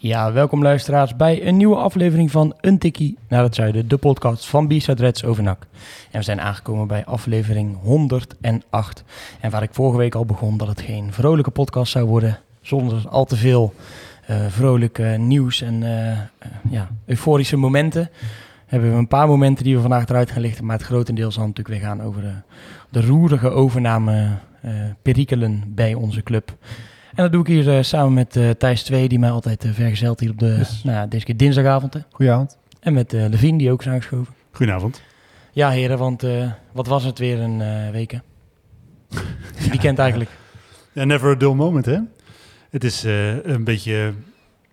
Ja, welkom luisteraars bij een nieuwe aflevering van Een Tikkie naar het Zuiden, de podcast van B-Side Reds over NAC. En we zijn aangekomen bij aflevering 108. En waar ik vorige week al begon dat het geen vrolijke podcast zou worden, zonder al te veel eh, vrolijke nieuws en eh, eh, ja, euforische momenten, hebben we een paar momenten die we vandaag eruit gaan lichten. Maar het grotendeel zal natuurlijk weer gaan over de, de roerige overname perikelen bij onze club. En dat doe ik hier eh, samen met eh, Thijs 2, die mij altijd uh, vergezelt hier op de, nou, ja, deze keer dinsdagavond. hè. Goedenavond. En met eh Levine, die ook is aangeschoven. Goedenavond. Ja, heren, want eh, wat was het weer een eh week, hè? Weekend eigenlijk. Ja, never a dull moment, hè? Het is eh, een beetje...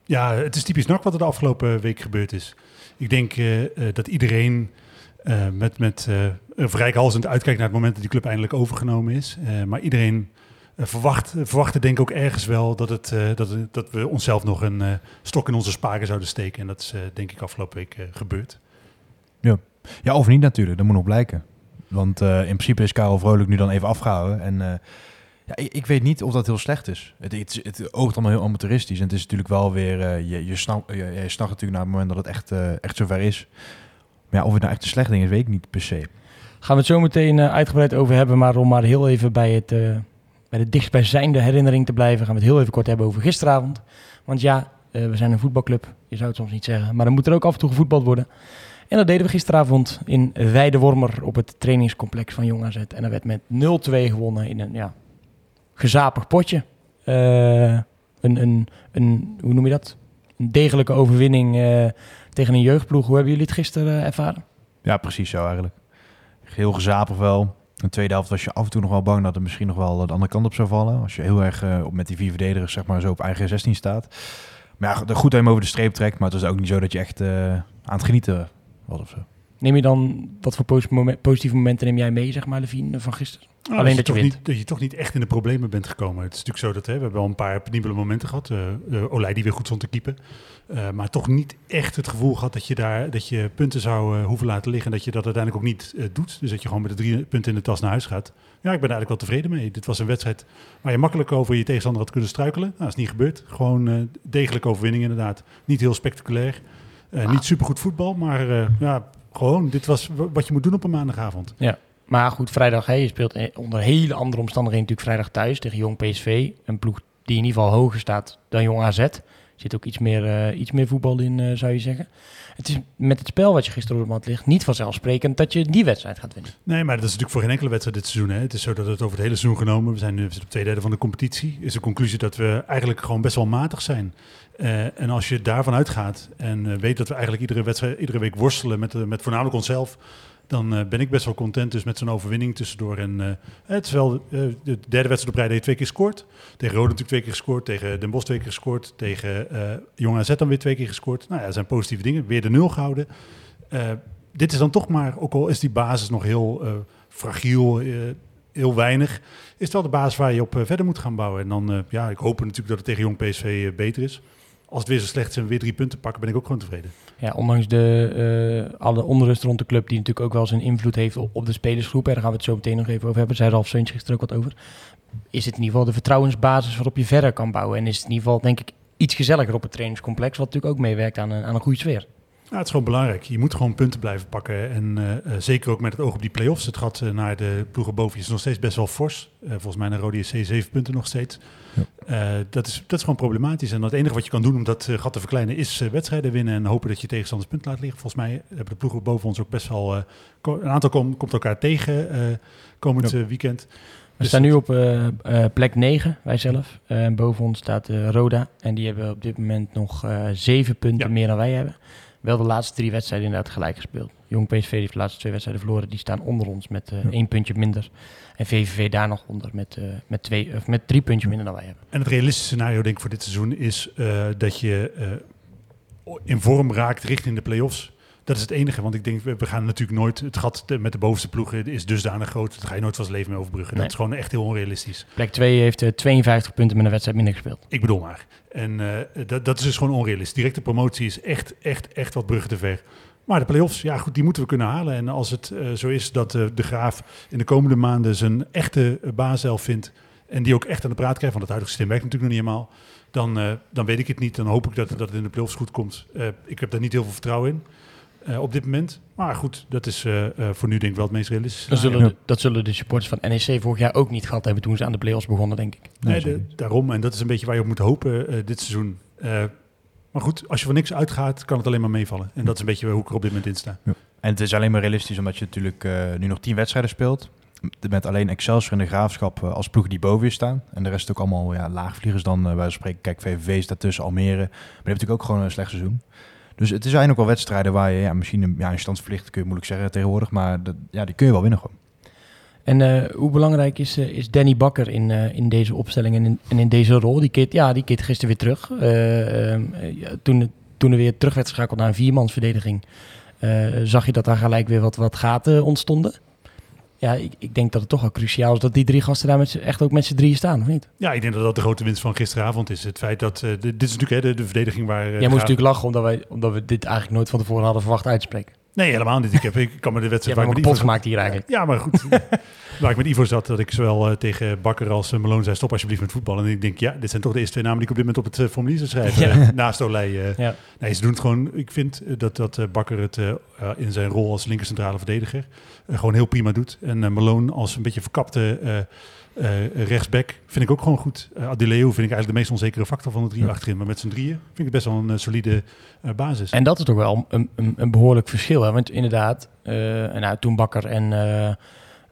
Ja, het is typisch NAC wat er de afgelopen week gebeurd is. Ik denk eh, eh, dat iedereen eh, met, met eh een verrijkhalsend uitkijkt naar het moment dat die club eindelijk overgenomen is. Eh, maar iedereen eh, verwacht, verwachtte denk ik ook ergens wel dat, het, eh, dat, het- dat we onszelf nog een eh, stok in onze spaken zouden steken. En dat is eh, denk ik afgelopen week eh, gebeurd. Ja, of niet natuurlijk. Dat moet nog blijken. Want eh, in principe is Karel Vrolijk nu dan even afgehouden. En eh, ja, ik, ik weet niet of dat heel slecht is. Het, het, het oogt allemaal heel amateuristisch. En het is natuurlijk wel weer... eh, je, je, snap, je, je snapt natuurlijk naar het moment dat het echt, eh, echt zover is. Maar ja, of het nou echt een slecht ding is, weet ik niet per se. Gaan we het zo meteen eh, uitgebreid over hebben. Maar om maar heel even bij, het, eh, bij de dichtstbijzijnde herinnering te blijven, gaan we het heel even kort hebben over gisteravond. Want ja, eh, we zijn een voetbalclub. Je zou het soms niet zeggen. Maar dan moet er ook af en toe gevoetbald worden. En dat deden we gisteravond in Weidewormer op het trainingscomplex van Jong AZ. En dat werd met 0-2 gewonnen in een ja, gezapig potje. Eh, een, een, een, hoe noem je dat? Een degelijke overwinning eh, tegen een jeugdploeg. Hoe hebben jullie het gisteren ervaren? Ja, precies zo eigenlijk. Heel gezapig wel. De tweede helft was je af en toe nog wel bang dat het misschien nog wel de andere kant op zou vallen. Als je heel erg eh, op met die vier verdedigers zeg maar, zo op eigen 16 staat. Maar ja, goed dat je hem over de streep trekt. Maar het was ook niet zo dat je echt eh, aan het genieten was of zo. Neem je dan, wat voor positieve momenten neem jij mee, zeg maar, Levine, van gisteren? Nou, Alleen dat, dat je toch wint. Niet, dat je toch niet echt in de problemen bent gekomen. Het is natuurlijk zo dat hè, we hebben al een paar penibele momenten gehad. Eh eh, Olij die weer goed stond te keepen. Eh, maar toch niet echt het gevoel gehad dat je daar dat je punten zou eh, hoeven laten liggen. En dat je dat uiteindelijk ook niet doet. Dus dat je gewoon met de drie punten in de tas naar huis gaat. Ja, ik ben er eigenlijk wel tevreden mee. Dit was een wedstrijd waar je makkelijk over je tegenstander had kunnen struikelen. Nou, dat is niet gebeurd. Gewoon eh degelijke overwinning inderdaad. Niet heel spectaculair. Eh, Niet supergoed voetbal, maar eh, ja, gewoon. Dit was wat je moet doen op een maandagavond. Maar goed, vrijdag, hè, je speelt eh, onder hele andere omstandigheden natuurlijk vrijdag thuis tegen Jong PSV. Een ploeg die in ieder geval hoger staat dan Jong AZ. Er zit ook iets meer, eh, iets meer voetbal in, eh, zou je zeggen. Het is met het spel wat je gisteren op de mat ligt niet vanzelfsprekend dat je die wedstrijd gaat winnen. Nee, maar dat is natuurlijk voor geen enkele wedstrijd dit seizoen. Hè. Het is zo dat het over het hele seizoen genomen, we zijn nu we zitten op twee derde van de competitie, is de conclusie dat we eigenlijk gewoon best wel matig zijn. Eh, en als je daarvan uitgaat en eh, weet dat we eigenlijk iedere, wedstrijd, iedere week worstelen met, eh, met voornamelijk onszelf, dan ben ik best wel content dus met zo'n overwinning tussendoor. En het is wel de derde wedstrijd op rij dat je twee keer scoort. Tegen Rode natuurlijk twee keer gescoord, tegen Den Bosch twee keer gescoord, tegen Jong AZ dan weer twee keer gescoord. Nou ja, dat zijn positieve dingen. Weer de nul gehouden. Eh, dit is dan toch maar, ook al is die basis nog heel fragiel, heel weinig, is wel de basis waar je op verder moet gaan bouwen. En dan, ja, ik hoop natuurlijk dat het tegen Jong PSV beter is. Als het weer zo slecht is en we weer drie punten pakken, ben ik ook gewoon tevreden. Ja, ondanks de, eh, alle onrust rond de club, die natuurlijk ook wel zijn invloed heeft op, de spelersgroep. En daar gaan we het zo meteen nog even over hebben. Zei Ralf Seuntje gisteren ook wat over. Is het in ieder geval de vertrouwensbasis waarop je verder kan bouwen. En is het in ieder geval, denk ik, iets gezelliger op het trainingscomplex. Wat natuurlijk ook meewerkt aan een, aan een goede sfeer. Ja, het is gewoon belangrijk. Je moet gewoon punten blijven pakken. En eh, eh, zeker ook met het oog op die play-offs. Het gat eh, naar de ploegen boven je is nog steeds best wel fors. Volgens mij naar Rode SC zeven punten nog steeds. Eh, dat, is, dat is gewoon problematisch. En het enige wat je kan doen om dat gat te verkleinen is wedstrijden winnen. En hopen dat je tegenstanders punten laat liggen. Volgens mij hebben de ploegen boven ons ook best wel... een aantal kom- komt elkaar tegen komend weekend. We Dus staan nu op plek 9, wij zelf. En boven ons staat Roda. En die hebben op dit moment nog zeven punten Ja. meer dan wij hebben. Wel de laatste drie wedstrijden inderdaad gelijk gespeeld. Jong PSV heeft de laatste twee wedstrijden verloren. Die staan onder ons met eh, Ja. één puntje minder. En VVV daar nog onder met, eh, met, twee, of met drie puntjes minder dan wij hebben. En het realistische scenario denk ik voor dit seizoen is eh, dat je eh, in vorm raakt richting de play-offs. Dat is het enige, want ik denk, we gaan natuurlijk nooit... Het gat met de bovenste ploegen is dusdanig groot. Dat ga je nooit van zijn leven mee overbruggen. Nee. Dat is gewoon echt heel onrealistisch. Plek 2 heeft eh, 52 punten met een wedstrijd minder gespeeld. Ik bedoel maar. En eh, dat, dat is dus gewoon onrealistisch. Directe promotie is echt, echt, echt wat bruggen te ver. Maar de play-offs, ja goed, die moeten we kunnen halen. En als het eh, zo is dat eh, de Graaf in de komende maanden zijn echte uh, baaself vindt... en die ook echt aan de praat krijgt, want het huidige systeem werkt natuurlijk nog niet helemaal... dan, eh, dan weet ik het niet. Dan hoop ik dat, dat het in de play-offs goed komt. Eh, ik heb daar niet heel veel vertrouwen in eh, op dit moment. Maar goed, dat is eh, eh, voor nu denk ik wel het meest realistische. Dat zullen, de, dat zullen de supporters van NEC vorig jaar ook niet gehad hebben toen ze aan de play-offs begonnen, denk ik. Nee, de- daarom. En dat is een beetje waar je op moet hopen eh, dit seizoen. Eh, maar goed, als je van niks uitgaat, kan het alleen maar meevallen. En dat is een beetje hoe ik er op dit moment in sta. En het is alleen maar realistisch omdat je natuurlijk eh, nu nog tien wedstrijden speelt. Met alleen Excelsior en de Graafschap als ploegen die boven je staan. En de rest ook allemaal ja, laagvliegers dan. bij spreken, kijk, VVV staat tussen, Almere. Maar die heeft natuurlijk ook gewoon een slecht seizoen. Dus het zijn ook wel wedstrijden waar je ja, misschien een ja, een standsverlicht kun je moeilijk zeggen tegenwoordig. Maar dat, ja, die kun je wel winnen gewoon. En eh, hoe belangrijk is, eh, is Danny Bakker in, eh, in deze opstelling en in, in deze rol? Die keert, ja, die keert gisteren weer terug. Eh, ehm, eh, toen, toen er weer terug werd geschakeld naar een viermansverdediging, zag je dat daar gelijk weer wat, wat gaten ontstonden. Ja, ik, ik denk dat het toch wel cruciaal is dat die drie gasten daar met echt ook met z'n drieën staan, of niet? Ja, ik denk dat dat de grote winst van gisteravond is. Het feit dat, eh, dit is natuurlijk hè, de, de verdediging waar... eh, Jij moest natuurlijk lachen omdat, wij, omdat we dit eigenlijk nooit van tevoren hadden verwacht uit te spreken. Nee, helemaal niet. Ik, heb, ik kan me de wedstrijd... ik Ivo zat- gemaakt hier eigenlijk. Ja, maar goed. waar ik met Ivo zat, dat ik zowel eh, tegen Bakker als uh, Malone zei... stop alsjeblieft met voetballen. En ik denk, ja, dit zijn toch de eerste twee namen die ik op dit moment op het eh, formulier zou schrijven. Ja. eh, naast Olij. eh. Ja. Nee, ze doen het gewoon. Ik vind eh, dat, dat eh, Bakker het eh, eh, in zijn rol als linker centrale verdediger eh, gewoon heel prima doet. En eh, Malone als een beetje verkapte eh, eh, rechtsback vind ik ook gewoon goed. Uh, Adileo vind ik eigenlijk de meest onzekere factor van de drie Ja. achterin. Maar met z'n drieën vind ik het best wel een eh, solide eh, basis. En dat is toch wel een, een, een behoorlijk verschil. Hè? Want inderdaad, eh, nou, toen Bakker en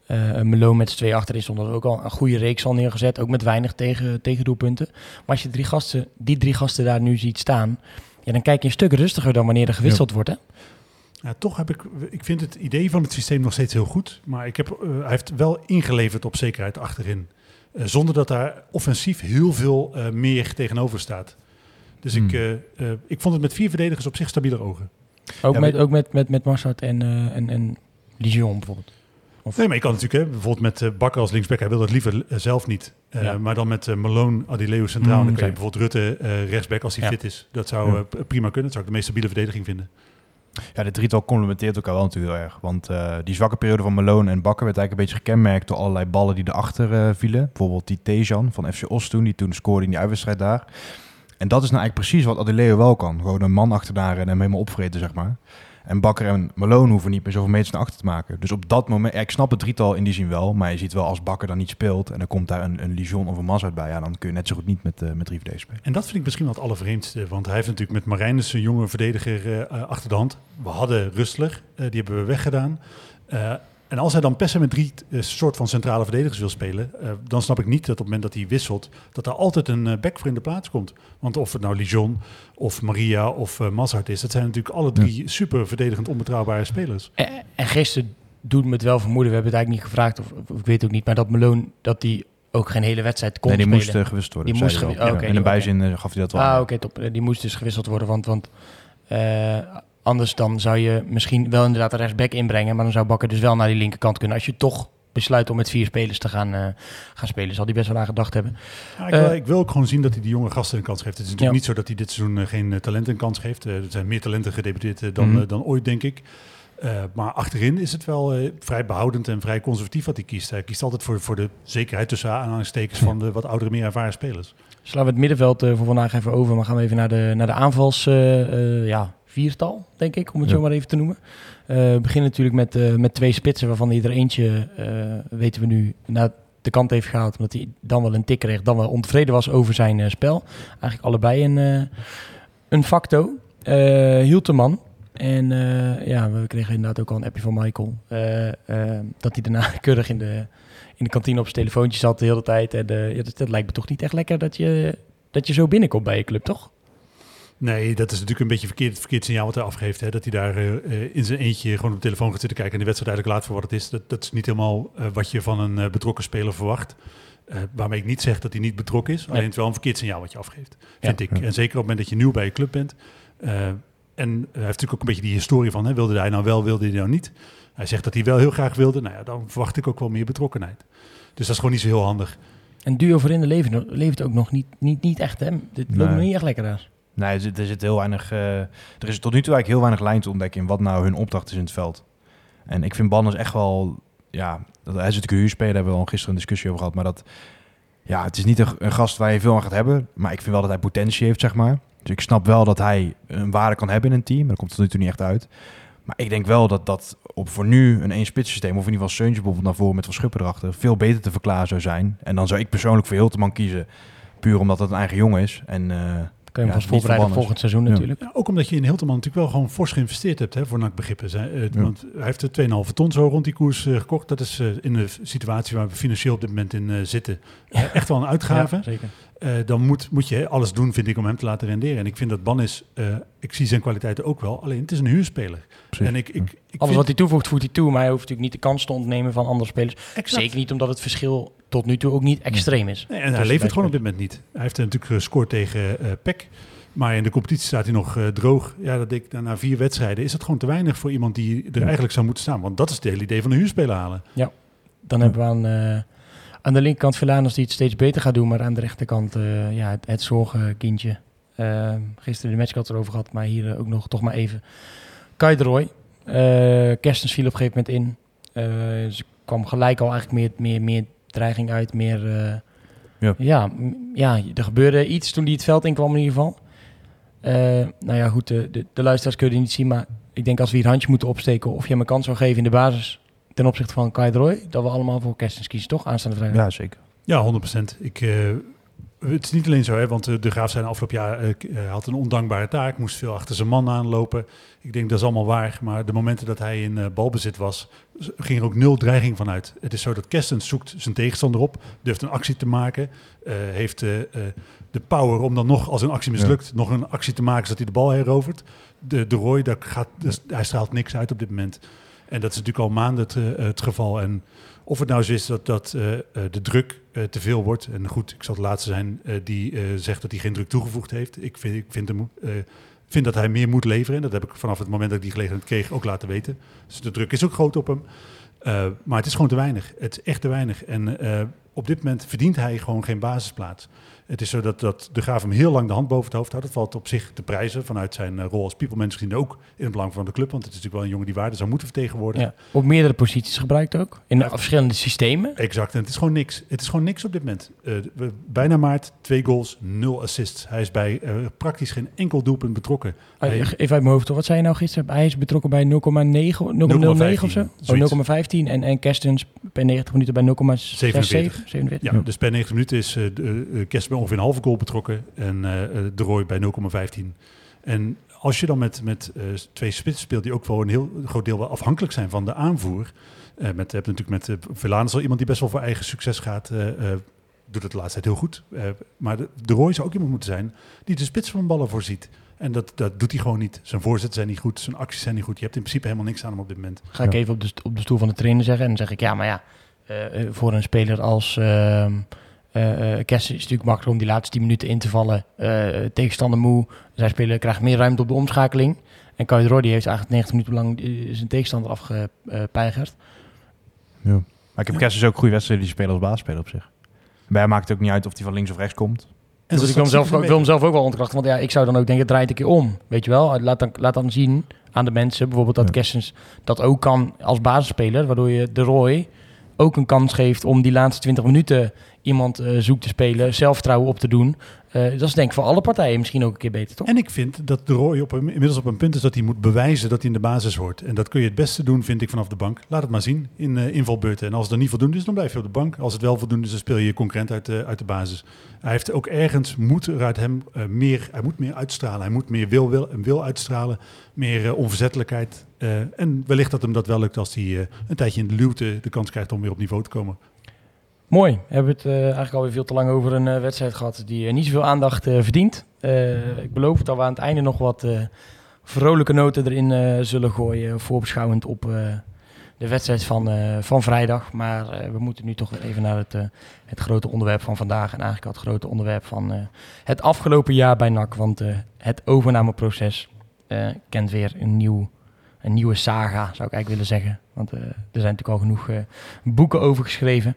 eh eh Melo met z'n twee achterin stonden, er ook al een goede reeks al neergezet. Ook met weinig tegen, tegendoelpunten. Maar als je drie gasten, die drie gasten daar nu ziet staan, ja, dan kijk je een stuk rustiger dan wanneer er gewisseld wordt. Hè? Ja, toch heb ik, ik vind het idee van het systeem nog steeds heel goed. Maar ik heb, eh, hij heeft wel ingeleverd op zekerheid achterin. Eh, zonder dat daar offensief heel veel eh, meer tegenover staat. Dus Hmm. ik, eh, eh, ik vond het met vier verdedigers op zich stabieler ogen. Ook, Ja, met, ook met, met, met Marsart en, eh en, en Lijon bijvoorbeeld. Of- Nee, maar je kan natuurlijk, hè, bijvoorbeeld met eh, Bakker als linksback, hij wil dat liever eh, zelf niet. Eh, Ja. Maar dan met Malone, Adileo centraal, Mm, dan kan je bijvoorbeeld Rutte eh, rechtsback als hij Ja. fit is. Dat zou Ja. prima kunnen. Dat zou ik de meest stabiele verdediging vinden. Ja, de drietal complementeert elkaar wel natuurlijk heel erg. Want eh, die zwakke periode van Malone en Bakker werd eigenlijk een beetje gekenmerkt door allerlei ballen die erachter eh vielen. Bijvoorbeeld die Tejan van FC Os toen, die toen scoorde in die uitwedstrijd daar. En dat is nou eigenlijk precies wat Adileo wel kan. Gewoon een man achterna en hem helemaal opvreten, zeg maar. En Bakker en Malone hoeven niet meer zoveel meters naar achter te maken. Dus op dat moment, ik snap het drietal in die zin wel. Maar je ziet wel als Bakker dan niet speelt en dan komt daar een, een Lijon of een Mazart bij. Ja, dan kun je net zo goed niet met, eh met drie verdedigers spelen. En dat vind ik misschien wel het allervreemdste. Want hij heeft natuurlijk met Marijnus een jonge verdediger eh, eh, achter de hand. We hadden Rustler, die hebben we weggedaan. En als hij dan per se met drie eh, soort van centrale verdedigers wil spelen, eh, dan snap ik niet dat op het moment dat hij wisselt, dat er altijd een eh, back voor in de plaats komt. Want of het nou Lijon of Maria of eh Mazart is, dat zijn natuurlijk alle drie super verdedigend onbetrouwbare spelers. En, en gisteren doet me het wel vermoeden, we hebben het eigenlijk niet gevraagd, of, of ik weet het ook niet, maar dat Malone, dat die ook geen hele wedstrijd kon nee, die spelen. moest gewisseld worden. Die moest gewi- oh, Ja, oké, in de die- bijzin gaf hij dat wel Ah, oké, top. Die moest dus gewisseld worden, want, want eh, anders dan zou je misschien wel inderdaad een rechtsback inbrengen, maar dan zou Bakker dus wel naar die linkerkant kunnen. Als je toch besluit om met vier spelers te gaan, eh, gaan spelen, zal die best wel aan gedacht hebben. Ja, ik, wil, Eh, ik wil ook gewoon zien dat hij die jonge gasten een kans geeft. Het is natuurlijk Ja. niet zo dat hij dit seizoen eh, geen talent een kans geeft. Er zijn meer talenten gedebuteerd dan, Mhm. dan ooit, denk ik. Maar achterin is het wel vrij behoudend en vrij conservatief wat hij kiest. Hij kiest altijd voor, voor de zekerheid tussen aanhalingstekens van de wat oudere, meer ervaren spelers. Slaan we het middenveld voor vandaag even over, maar gaan we even naar de, naar de aanvals, ja, viertal, denk ik, om het Ja. zo maar even te noemen. Eh, we beginnen natuurlijk met, eh, met twee spitsen, waarvan hij er eentje, eh, weten we nu, naar de kant heeft gehaald. Omdat hij dan wel een tik kreeg, dan wel ontevreden was over zijn spel. Eigenlijk allebei een, een facto. Hield de man. En ja, we kregen inderdaad ook al een appje van Michael. dat hij daarna keurig in de, in de kantine op zijn telefoontje zat de hele tijd. En ja, dat, dat lijkt me toch niet echt lekker dat je, dat je zo binnenkomt bij je club, toch? Nee, dat is natuurlijk een beetje verkeerd, verkeerd signaal wat hij afgeeft. Hè? Dat hij daar eh, in zijn eentje gewoon op de telefoon gaat zitten kijken en de wedstrijd eigenlijk laat voor wat het is. Dat, dat is niet helemaal eh, wat je van een eh, betrokken speler verwacht. Eh, waarmee ik niet zeg dat hij niet betrokken is. Alleen het is wel een verkeerd signaal wat je afgeeft, vind ik. En zeker op het moment dat je nieuw bij je club bent. Eh, en hij heeft natuurlijk ook een beetje die historie van, hè, wilde hij nou wel, wilde hij nou niet. Hij zegt dat hij wel heel graag wilde. Nou ja, dan verwacht ik ook wel meer betrokkenheid. Dus dat is gewoon niet zo heel handig. En duo voorin de leven leeft ook nog niet, niet, niet echt, hè? Dit loopt Nee. nog niet echt lekker daar. Nee, er zit, er zit heel weinig. eh, er is tot nu toe eigenlijk heel weinig lijn te ontdekken in wat nou hun opdracht is in het veld. En ik vind Banners echt wel. Ja, dat, hij is natuurlijk een huurspeler, hebben we al gisteren een discussie over gehad. Maar dat. Ja, het is niet een, gast waar je veel aan gaat hebben. Maar ik vind wel dat hij potentie heeft, zeg maar. Dus ik snap wel dat hij een waarde kan hebben in een team. Maar dat komt tot nu toe niet echt uit. Maar ik denk wel dat dat op voor nu een één-spits systeem, of in ieder geval Seuntje bijvoorbeeld naar voren met Van Schuppen erachter, veel beter te verklaren zou zijn. En dan zou ik persoonlijk voor Hilteman kiezen. Puur omdat het een eigen jongen is. En eh, Kun je hem Ja, vast voorbereiden volgend seizoen Ja. natuurlijk. Ja, ook omdat je in Hilterman natuurlijk wel gewoon fors geïnvesteerd hebt hè, voor NAC begrippen. Zij- eh, Ja. Want hij heeft er 2,5 ton zo rond die koers eh, gekocht. Dat is eh, in de situatie waar we financieel op dit moment in zitten echt wel een uitgave. Ja, zeker. Eh, dan moet, moet je alles doen, vind ik, om hem te laten renderen. En ik vind dat Bannis, eh ik zie zijn kwaliteiten ook wel. Alleen het is een huurspeler. precies. En ik, ik, ik Alles vind- wat hij toevoegt, voegt hij toe. Maar hij hoeft natuurlijk niet de kans te ontnemen van andere spelers. Exact. Zeker niet omdat het verschil tot nu toe ook niet extreem is. Nee, en hij Dus levert gewoon op dit moment niet. Hij heeft natuurlijk gescoord tegen eh PEC. Maar in de competitie staat hij nog eh, droog. Ja, dat ik, na vier wedstrijden is dat gewoon te weinig voor iemand die er eigenlijk zou moeten staan. Want dat is het hele idee van een huurspeler halen. Dan hebben we aan, eh, aan de linkerkant Villanos die het steeds beter gaat doen. Maar aan de rechterkant eh, ja, het, het zorgenkindje. Eh, gisteren de match had erover gehad. Maar hier eh, ook nog toch maar even. Kai de Roy. Kerstens viel op een gegeven moment in. Ze kwam gelijk al eigenlijk meer, meer, meer dreiging uit. Meer, Ja. ja. ja, er gebeurde iets toen hij het veld in kwam in ieder geval. Eh, nou ja, goed, de, de, de luisteraars kunnen het niet zien. Maar ik denk als we hier handje moeten opsteken of je hem een kans zou geven in de basis ten opzichte van Kai de Roy, dat we allemaal voor Kerstens kiezen, toch? Aanstaande vrijdag. ja, zeker. Ja, 100%. Ik, eh, het is niet alleen zo, hè, want eh, de Graaf zijn afgelopen jaar eh, had een ondankbare taak, moest veel achter zijn man aanlopen. Ik denk dat is allemaal waar, maar de momenten dat hij in balbezit was, ging er ook nul dreiging vanuit. Het is zo dat Kerstens zoekt zijn tegenstander op, durft een actie te maken, eh, heeft de power om dan nog, als een actie mislukt, nog een actie te maken zodat hij de bal herovert. De, de Roy, daar gaat, dus hij straalt niks uit op dit moment. En dat is natuurlijk al maanden het, eh, het geval. En of het nou zo is dat, dat eh, eh, de druk te veel wordt. En goed, ik zal het laatste zijn die zegt dat hij geen druk toegevoegd heeft. Ik vind, ik vind, hem, vind dat hij meer moet leveren. En dat heb ik vanaf het moment dat ik die gelegenheid kreeg ook laten weten. Dus de druk is ook groot op hem. Maar het is gewoon te weinig. Het is echt te weinig. En op dit moment verdient hij gewoon geen basisplaats. Het is zo dat, dat de Graaf hem heel lang de hand boven het hoofd houdt. Dat valt op zich te prijzen vanuit zijn eh, rol als people gezien ook in het belang van de club. Want het is natuurlijk wel een jongen die waarde zou moeten vertegenwoordigen. Ja, op meerdere posities gebruikt ook. In Ja. verschillende systemen. Exact, en het is gewoon niks. Het is gewoon niks op dit moment. Eh, bijna maart, twee goals, nul assists. Hij is bij eh, praktisch geen enkel doelpunt betrokken. Ah, Hij- Even uit mijn hoofd, wat zei je nou gisteren? Hij is betrokken bij 0,9 0,09 of zo? zoiets. Oh, 0,15 en, en Kerstens per 90 minuten bij 0,47. 47. Ja, dus bij 90 minuten is Kerst bij ongeveer een halve goal betrokken en eh, eh, de Roy bij 0,15. En als je dan met, met eh, twee spitsen speelt die ook wel een heel groot deel wel afhankelijk zijn van de aanvoer. eh met, je hebt natuurlijk met uh, Verlanes al iemand die best wel voor eigen succes gaat. eh, eh, doet het de laatste tijd heel goed. Eh, maar de, de Roy zou ook iemand moeten zijn die de spits van ballen voorziet. En dat, dat doet hij gewoon niet. Zijn voorzetten zijn niet goed, zijn acties zijn niet goed. Je hebt in principe helemaal niks aan hem op dit moment. Ga ik even op de, op de stoel van de trainer zeggen. En dan zeg ik, ja, maar ja, voor een speler als ehm eh eh, Kerstens is natuurlijk makkelijk om die laatste 10 minuten in te vallen. Eh, tegenstander moe. Zij spelen krijgt meer ruimte op de omschakeling. En Kai de Roy die heeft eigenlijk 90 minuten lang zijn tegenstander afgepeigerd. Ja. Maar ik heb Kerstens ook goede wedstrijden die spelen als basisspeler op zich. Bij hem maakt het ook niet uit of hij van links of rechts komt. En dus ik wil, hem zelf, ik wil hem zelf ook wel ontkrachten. Want ja, ik zou dan ook denken, draai het een keer om. Weet je wel, laat dan, laat dan zien aan de mensen, bijvoorbeeld dat Ja. Kerstens dat ook kan als basisspeler. Waardoor je de Roy ook een kans geeft om die laatste 20 minuten iemand eh, zoek te spelen, zelfvertrouwen op te doen. Eh, dat is denk ik voor alle partijen misschien ook een keer beter, toch? En ik vind dat de Roy op een, inmiddels op een punt is dat hij moet bewijzen dat hij in de basis hoort. En dat kun je het beste doen, vind ik, vanaf de bank. Laat het maar zien in eh, invalbeurten. En als het niet voldoende is, dan blijf je op de bank. Als het wel voldoende is, dan speel je je concurrent uit uit de basis. Hij heeft ook ergens, moet er uit hem meer, hij moet meer uitstralen. Hij moet meer wil, wil, wil uitstralen, meer onverzettelijkheid. En wellicht dat hem dat wel lukt als hij een tijdje in de luwte de kans krijgt om weer op niveau te komen. Mooi. We hebben het eh, eigenlijk alweer veel te lang over een eh, wedstrijd gehad die eh, niet zoveel aandacht verdient. Ik beloof dat we aan het einde nog wat vrolijke noten erin zullen gooien, voorbeschouwend op de wedstrijd van, van vrijdag. Maar we moeten nu toch even naar het, het grote onderwerp van vandaag en eigenlijk het grote onderwerp van het afgelopen jaar bij NAC. Want het overnameproces kent weer een, nieuw, een nieuwe saga, zou ik eigenlijk willen zeggen. Want er zijn natuurlijk al genoeg boeken over geschreven.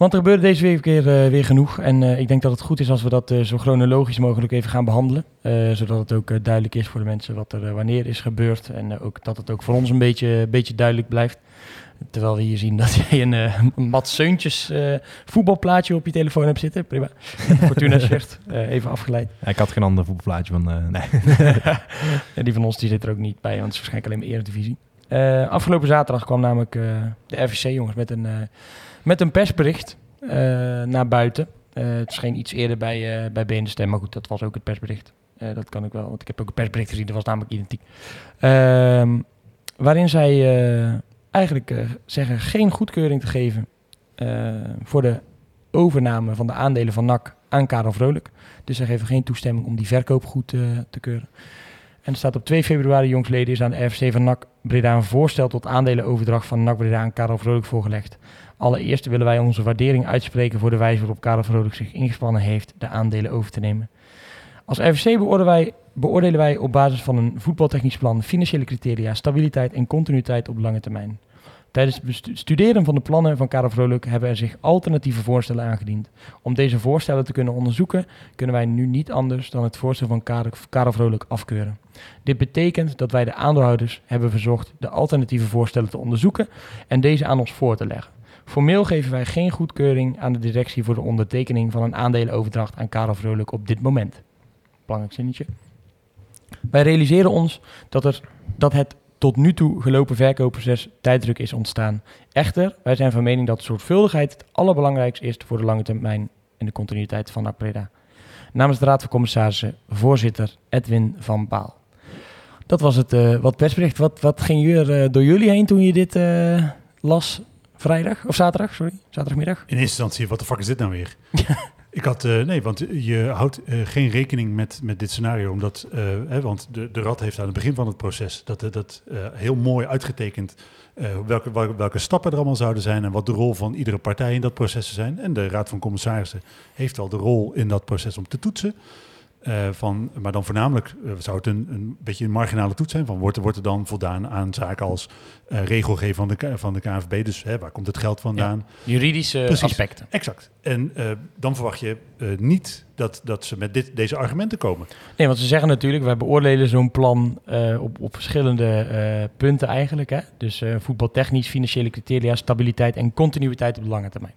Want er gebeurde deze week weer, eh, weer genoeg. En eh, ik denk dat het goed is als we dat eh, zo chronologisch mogelijk even gaan behandelen. Eh, zodat het ook duidelijk is voor de mensen wat er wanneer is gebeurd. En ook, dat het ook voor ons een beetje, beetje duidelijk blijft. Terwijl we hier zien dat jij een uh, Mat Seuntjes voetbalplaatje op je telefoon hebt zitten. Prima. Fortuna shirt. eh, even afgeleid. Ja, ik had geen ander voetbalplaatje van... nee. Die van ons die zit er ook niet bij, want het is waarschijnlijk alleen maar Eredivisie. Eh afgelopen zaterdag kwam namelijk eh, de RVC-jongens met een, eh, met een persbericht naar buiten. Het verscheen iets eerder bij, uh, bij BN De Stem, maar goed, dat was ook het persbericht. Dat kan ik wel, want ik heb ook een persbericht gezien, dat was namelijk identiek. Ehm, waarin zij eigenlijk zeggen geen goedkeuring te geven voor de overname van de aandelen van NAC aan Karel Vrolijk. Dus zij geven geen toestemming om die verkoop goed te keuren. En er staat op 2 februari jongsleden is aan de RFC van NAC Breda een voorstel tot aandelenoverdracht van NAC Breda aan Karel Vrolijk voorgelegd. Allereerst willen wij onze waardering uitspreken voor de wijze waarop Karel Vrolijk zich ingespannen heeft de aandelen over te nemen. Als RFC beoordelen wij, beoordelen wij op basis van een voetbaltechnisch plan financiële criteria, stabiliteit en continuïteit op lange termijn. Tijdens het studeren van de plannen van Karel Vrolijk hebben er zich alternatieve voorstellen aangediend. Om deze voorstellen te kunnen onderzoeken, kunnen wij nu niet anders dan het voorstel van Karel Vrolijk afkeuren. Dit betekent dat wij de aandeelhouders hebben verzocht de alternatieve voorstellen te onderzoeken en deze aan ons voor te leggen. Formeel geven wij geen goedkeuring aan de directie voor de ondertekening van een aandelenoverdracht aan Karel Vrolijk op dit moment. Belangrijk zinnetje. Wij realiseren ons dat, er, dat het tot nu toe gelopen verkoopproces tijdsdruk is ontstaan. Echter, wij zijn van mening dat zorgvuldigheid het allerbelangrijkste is voor de lange termijn en de continuïteit van Apreda. Namens de Raad van Commissarissen, voorzitter Edwin van Baal. Dat was het uh, wat persbericht. Wat, wat ging er uh, door jullie heen toen je dit uh, las vrijdag? Of zaterdag, sorry, zaterdagmiddag? In eerste instantie, wat de fuck is dit nou weer? Ik had, uh, nee, want je houdt uh, geen rekening met, met dit scenario, omdat, uh, hè, want de, de Rad heeft aan het begin van het proces dat, dat heel mooi uitgetekend welke, welke, welke stappen er allemaal zouden zijn en wat de rol van iedere partij in dat proces zijn. En de Raad van Commissarissen heeft al de rol in dat proces om te toetsen. Uh, van, maar dan voornamelijk uh, zou het een, een beetje een marginale toets zijn. Van wordt, er, wordt er dan voldaan aan zaken als uh, regelgeving van de, van de KNVB? Dus hè, waar komt het geld vandaan? Ja, juridische Precies, aspecten. Exact. En dan verwacht je niet dat, dat ze met dit, deze argumenten komen. Nee, want ze zeggen natuurlijk, wij beoordelen zo'n plan op, op verschillende punten eigenlijk. Hè? Dus voetbaltechnisch, financiële criteria, stabiliteit en continuïteit op de lange termijn.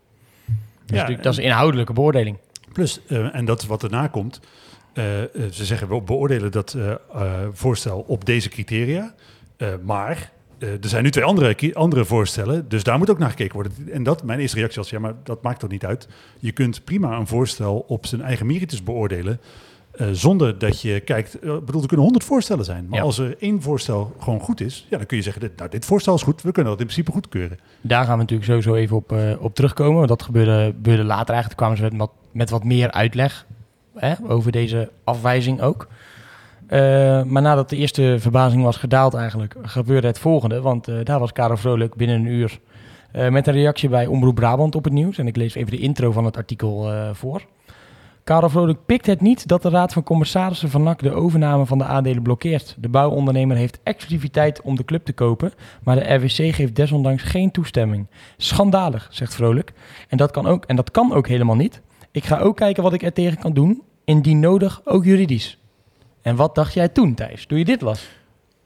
Dus ja, dat is een inhoudelijke beoordeling. Plus, en dat is wat erna komt. Uh, uh, ze zeggen we beoordelen dat uh, voorstel op deze criteria, maar er zijn nu twee andere, andere voorstellen, dus daar moet ook naar gekeken worden. En dat, mijn eerste reactie was, ja, maar dat maakt toch niet uit. Je kunt prima een voorstel op zijn eigen merites beoordelen, zonder dat je kijkt, bedoel, er kunnen honderd voorstellen zijn, maar ja. als er één voorstel gewoon goed is, ja, dan kun je zeggen, dit, nou, dit voorstel is goed, we kunnen dat in principe goedkeuren. Daar gaan we natuurlijk sowieso even op, op terugkomen, want dat gebeurde, gebeurde later eigenlijk, kwamen ze met met wat meer uitleg Hè, over deze afwijzing ook. Uh, maar nadat de eerste verbazing was gedaald eigenlijk, gebeurde het volgende. Want uh, daar was Karel Vrolijk binnen een uur uh, met een reactie bij Omroep Brabant op het nieuws. En ik lees even de intro van het artikel voor. Karel Vrolijk pikt het niet dat de Raad van Commissarissen van NAC de overname van de aandelen blokkeert. De bouwondernemer heeft exclusiviteit om de club te kopen, maar de RWC geeft desondanks geen toestemming. Schandalig, zegt Vrolijk. En dat kan ook, en dat kan ook helemaal niet. Ik ga ook kijken wat ik er tegen kan doen, indien nodig ook juridisch. En wat dacht jij toen, Thijs, toen je dit las?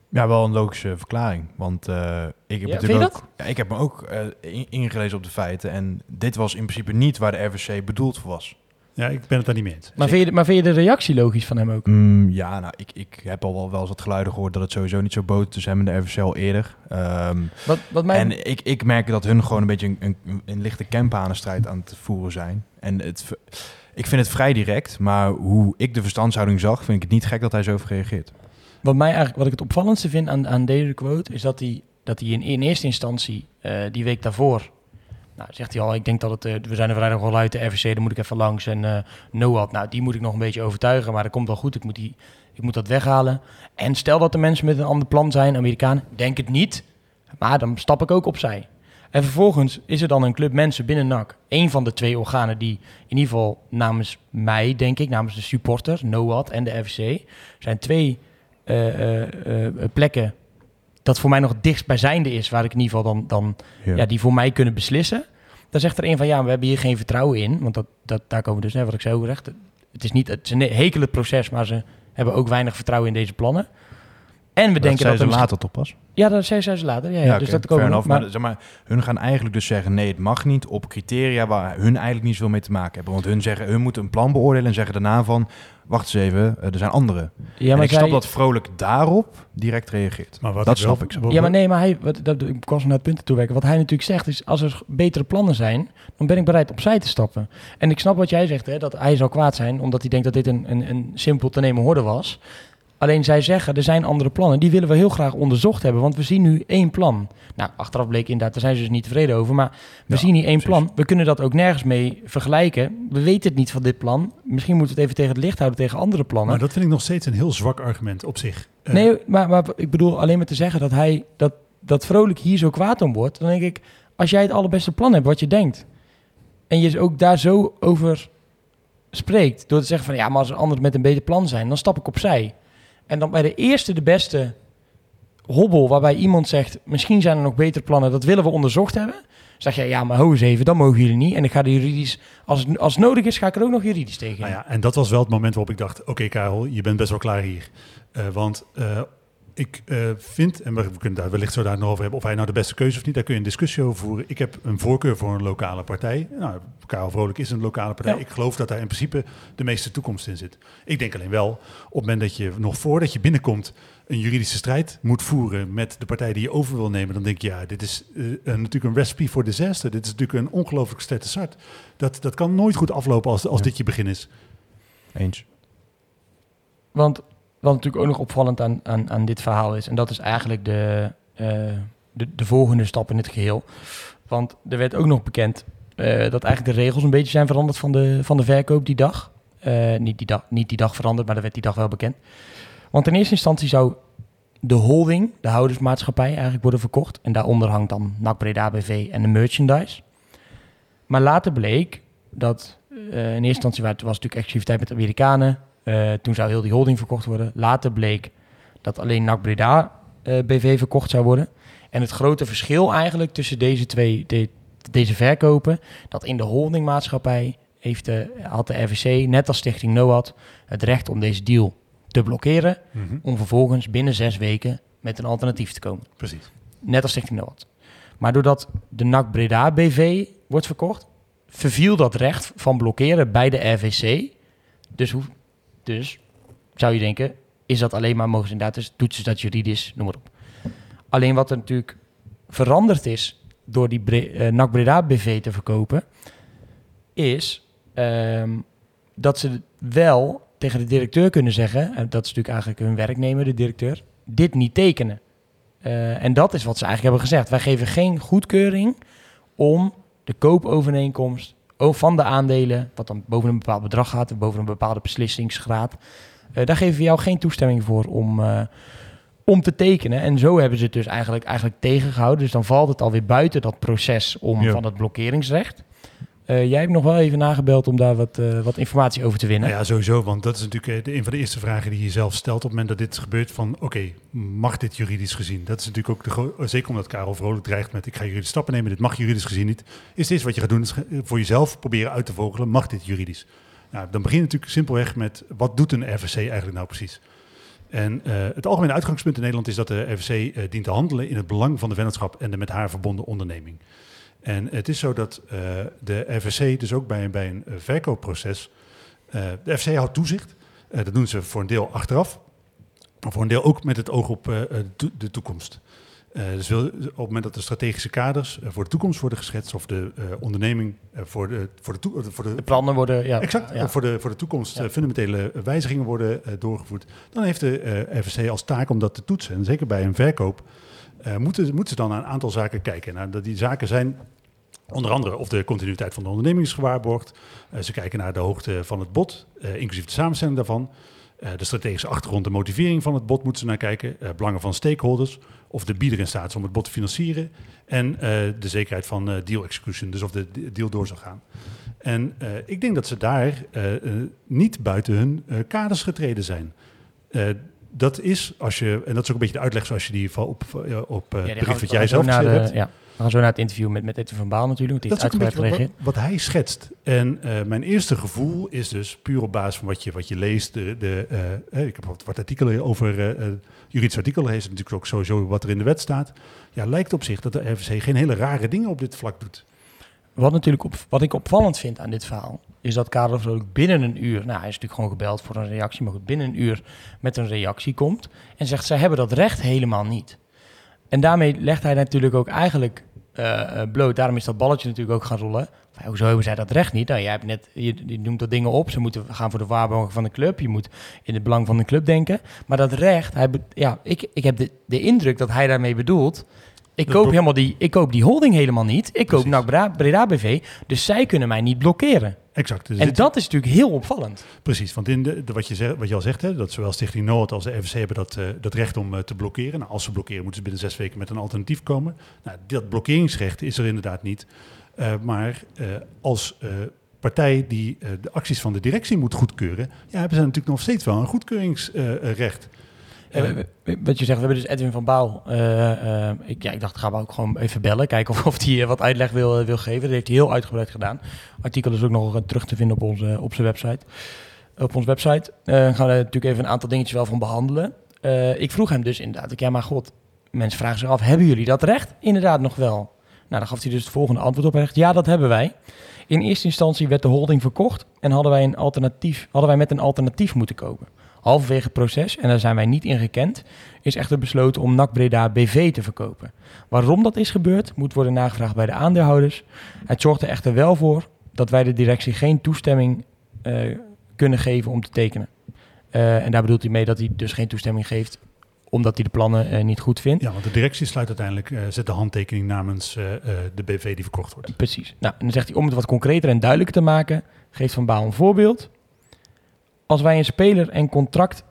Ja, wel een logische verklaring. Want uh, ik, heb ja, natuurlijk ook, ja, ik heb me ook uh, ingelezen op de feiten. En dit was in principe niet waar de RVC bedoeld voor was. Ja, ik ben het daar niet mee eens. Maar vind, je, maar vind je de reactie logisch van hem ook? Mm, ja, nou, ik, ik heb al wel, wel eens wat geluiden gehoord dat het sowieso niet zo boot tussen hem en de RVC al eerder. Um, wat, wat mijn... En ik, ik merk dat hun gewoon een beetje een, een, een lichte campaanenstrijd aan het voeren zijn. En het, ik vind het vrij direct, maar hoe ik de verstandshouding zag, vind ik het niet gek dat hij zo reageert. Wat, mij eigenlijk, wat ik het opvallendste vind aan, aan deze quote, is dat hij, dat hij in, in eerste instantie, uh, die week daarvoor, Nou, zegt hij al, ik denk dat het, eh, we zijn er vrijdag al uit, de RVC, daar moet ik even langs. En eh Noad, nou, die moet ik nog een beetje overtuigen, maar dat komt wel goed. Ik moet, die, ik moet dat weghalen. En stel dat de mensen met een ander plan zijn, Amerikanen, denk het niet. Maar dan stap ik ook opzij. En vervolgens is er dan een club mensen binnen NAC. Een van de twee organen die in ieder geval namens mij, denk ik, namens de supporter, NOAD en de RVC, zijn twee eh, plekken dat voor mij nog het dichtstbijzijnde is, waar ik in ieder geval dan, dan ja. die voor mij kunnen beslissen. Dan zegt er een van ja, we hebben hier geen vertrouwen in. Want dat, dat, daar komen we dus, hè, wat ik zo gezegd. Het is niet het is een hekelend proces, maar ze hebben ook weinig vertrouwen in deze plannen. En we dat denken zijn dat ze er misschien- later toch pas? Ja, dat zei ze later. Ja, ja, dus oké, dat komen nog. Maar, Maar, zeg maar, hun gaan eigenlijk dus zeggen nee, het mag niet op criteria waar hun eigenlijk niet zoveel mee te maken hebben. Want hun zeggen, hun moeten een plan beoordelen en zeggen daarna van, wacht eens even, eh, er zijn anderen. ja, en maar ik snap dat Vrolijk daarop direct reageert. Maar wat dat ik wel- snap ik zo. Ja, maar nee, maar hij, wat, dat, ik was naar het punt toe werken. Wat hij natuurlijk zegt is, als er betere plannen zijn, dan ben ik bereid opzij te stappen. En ik snap wat jij zegt, hè, dat hij zou kwaad zijn, omdat hij denkt dat dit een, een, een simpel te nemen horde was. Alleen zij zeggen, er zijn andere plannen. Die willen we heel graag onderzocht hebben, want we zien nu één plan. Nou, achteraf bleek inderdaad, daar zijn ze dus niet tevreden over. Maar we Ja, zien hier één precies. plan. We kunnen dat ook nergens mee vergelijken. We weten het niet van dit plan. Misschien moeten we het even tegen het licht houden tegen andere plannen. Maar dat vind ik nog steeds een heel zwak argument op zich. Eh, Nee, maar, maar ik bedoel alleen maar te zeggen dat hij dat, dat Vrolijk hier zo kwaad om wordt. Dan denk ik, als jij het allerbeste plan hebt wat je denkt. En je ook daar zo over spreekt. Door te zeggen van ja, maar als er anderen met een beter plan zijn, dan stap ik opzij. En dan bij de eerste de beste hobbel waarbij iemand zegt, misschien zijn er nog betere plannen, dat willen we onderzocht hebben. Zeg je ja, maar ho eens even, dan mogen jullie niet. En ik ga er juridisch, als als nodig is, ga ik er ook nog juridisch tegen. Nou ja, en dat was wel het moment waarop ik dacht: oké, Karel, je bent best wel klaar hier. Eh, want eh, ik eh, vind, en we we kunnen daar wellicht zo daar nog over hebben, of hij nou de beste keuze of niet, daar kun je een discussie over voeren. Ik heb een voorkeur voor een lokale partij. Nou, Karel Vrolijk is een lokale partij. Ja. Ik geloof dat daar in principe de meeste toekomst in zit. Ik denk alleen wel, op het moment dat je nog voordat je binnenkomt een juridische strijd moet voeren met de partij die je over wil nemen, dan denk je, ja, dit is eh, een- natuurlijk een recipe voor disaster. Dit is natuurlijk een ongelooflijk sterke start. Dat, dat kan nooit goed aflopen als, als Ja. dit je begin is. Eens. Want wat natuurlijk ook nog opvallend aan, aan, aan dit verhaal is, en dat is eigenlijk de, eh, de, de volgende stap in het geheel. Want er werd ook nog bekend eh, dat eigenlijk de regels een beetje zijn veranderd van de, van de verkoop die dag. Eh, niet, die dag niet die dag veranderd, maar dat werd die dag wel bekend. Want in eerste instantie zou de holding, de houdersmaatschappij, eigenlijk worden verkocht. En daaronder hangt dan NAC Breda BV en de merchandise. Maar later bleek dat in eerste instantie was het natuurlijk exclusiviteit met Amerikanen. Eh, toen zou heel die holding verkocht worden. Later bleek dat alleen NAC Breda eh, BV verkocht zou worden. En het grote verschil eigenlijk tussen deze twee, de- deze verkopen, dat in de holdingmaatschappij heeft de, had de RVC, net als Stichting NOAD, het recht om deze deal te blokkeren, om vervolgens binnen zes weken met een alternatief te komen. Precies. Net als Stichting NOAD. Maar doordat de NAC Breda BV wordt verkocht, verviel dat recht van blokkeren bij de RVC. Dus, hoe, dus zou je denken, is dat alleen maar mogen inderdaad, dus toetsen dat juridisch, noem maar op. Alleen wat er natuurlijk veranderd is door die Bre eh, NAC Breda BV te verkopen, is ehm, dat ze wel tegen de directeur kunnen zeggen, en dat is natuurlijk eigenlijk hun werknemer, de directeur, dit niet tekenen. Eh, en dat is wat ze eigenlijk hebben gezegd. Wij geven geen goedkeuring om de koopovereenkomst van de aandelen, wat dan boven een bepaald bedrag gaat, boven een bepaalde beslissingsgraad, eh, daar geven we jou geen toestemming voor om, eh, om te tekenen. En zo hebben ze het dus eigenlijk, eigenlijk tegengehouden. Dus dan valt het alweer buiten dat proces om, Ja. van het blokkeringsrecht. Eh, jij hebt nog wel even nagebeld om daar wat, eh, wat informatie over te winnen. Ja, sowieso, want dat is natuurlijk eh, de, een van de eerste vragen die je zelf stelt op het moment dat dit gebeurt van, oké, mag dit juridisch gezien? Dat is natuurlijk ook, de zeker omdat Karel Vrolijk dreigt met, ik ga juridisch stappen nemen, dit mag juridisch gezien niet. Is dit wat je gaat doen, is voor jezelf proberen uit te vogelen, mag dit juridisch? Nou, dan begin je natuurlijk simpelweg met, wat doet een RVC eigenlijk nou precies? En het algemene uitgangspunt in Nederland is dat de RVC dient te handelen in het belang van de vennootschap en de met haar verbonden onderneming. En het is zo dat eh, de RVC dus ook bij, bij een eh, verkoopproces, eh, de RVC houdt toezicht. Dat doen ze voor een deel achteraf, maar voor een deel ook met het oog op to- de toekomst. Dus wil, op het moment dat de strategische kaders voor de toekomst worden geschetst, of de onderneming voor, de, voor, de voor de De plannen worden... Ja, Exact. ja. Voor, de, voor de toekomst Ja. fundamentele wijzigingen worden doorgevoerd. Dan heeft de RVC als taak om dat te toetsen. En zeker bij een verkoop moeten, moeten ze dan naar een aantal zaken kijken. Nou, dat die zaken zijn Onder andere of de continuïteit van de onderneming is gewaarborgd. Eh, ze kijken naar de hoogte van het bod, eh, inclusief de samenstelling daarvan. Eh, de strategische achtergrond en motivering van het bod moeten ze naar kijken. Belangen van stakeholders. Of de bieder in staat is om het bod te financieren. En de zekerheid van deal execution, dus of de de deal door zal gaan. En ik denk dat ze daar niet buiten hun kaders getreden zijn. Dat is als je, en dat is ook een beetje de uitleg zoals je die op, op Ja, brief wat jij zelf de- hebt. Ja, we gaan zo naar het interview met, met van Baal natuurlijk. Die Dat is een wat, hij schetst. En eh, mijn eerste gevoel is dus puur op basis van wat je, wat je leest. De, de, eh, eh, ik heb wat, wat artikelen over, eh, juridisch artikel lezen, natuurlijk ook sowieso wat er in de wet staat. Ja, lijkt op zich dat de RVC geen hele rare dingen op dit vlak doet. Wat, natuurlijk op, wat ik opvallend vind aan dit verhaal, is dat Karel Vrolijk binnen een uur, nou hij is natuurlijk gewoon gebeld voor een reactie, maar goed, binnen een uur met een reactie komt en zegt zij hebben dat recht helemaal niet. En daarmee legt hij natuurlijk ook eigenlijk eh, bloot, daarom is dat balletje natuurlijk ook gaan rollen. Van, Hoezo hebben zij dat recht niet? Nou, jij hebt net, je, noemt dat dingen op, ze moeten gaan voor de waarborgen van de club, je moet in het belang van de club denken. Maar dat recht, hij, ja, ik, ik heb de, de indruk dat hij daarmee bedoelt, ik Dat koop, helemaal die, ik koop die holding helemaal niet. Ik koop. NAC Breda BV. Dus zij kunnen mij niet blokkeren. Exact. Dus en dat is natuurlijk heel opvallend. Precies, want in de, de- wat, je wat je al zegt, hè, dat zowel Stichting Noord als de RVC hebben dat, eh, dat recht om eh, te blokkeren. Nou, als ze blokkeren, moeten ze binnen zes weken met een alternatief komen. Nou, dat blokkeringsrecht is er inderdaad niet. Eh, maar als partij die de acties van de directie moet goedkeuren, ja, hebben ze natuurlijk nog steeds wel een goedkeuringsrecht. Eh, wat je zegt, we hebben dus Edwin van Bouw. eh, eh, ik, ja, ik dacht, gaan we ook gewoon even bellen. Kijken of, of hij wat uitleg wil, wil geven. Dat heeft hij heel uitgebreid gedaan. artikel is ook nog terug te vinden op onze, op zijn website. Op onze website. Gaan we natuurlijk even een aantal dingetjes wel van behandelen. Eh, ik vroeg hem dus inderdaad, ik, ja maar god, mensen vragen zich af, hebben jullie dat recht? Inderdaad nog wel. Nou, dan gaf hij dus het volgende antwoord op. Hij ja, dat hebben wij. In eerste instantie werd de holding verkocht en hadden wij, een alternatief, hadden wij met een alternatief moeten kopen. Halverwege het proces, en daar zijn wij niet in gekend, is echter besloten om NAC Breda BV te verkopen. Waarom dat is gebeurd, moet worden nagevraagd bij de aandeelhouders. Het zorgt er echter wel voor dat wij de directie geen toestemming eh, kunnen geven om te tekenen. Eh, en daar bedoelt hij mee dat hij dus geen toestemming geeft omdat hij de plannen eh, niet goed vindt. Ja, want de directie sluit uiteindelijk, zet de handtekening namens de BV die verkocht wordt. Precies. Nou, en dan zegt hij om het wat concreter en duidelijker te maken, geeft Van Baal een voorbeeld. Als wij een speler een contract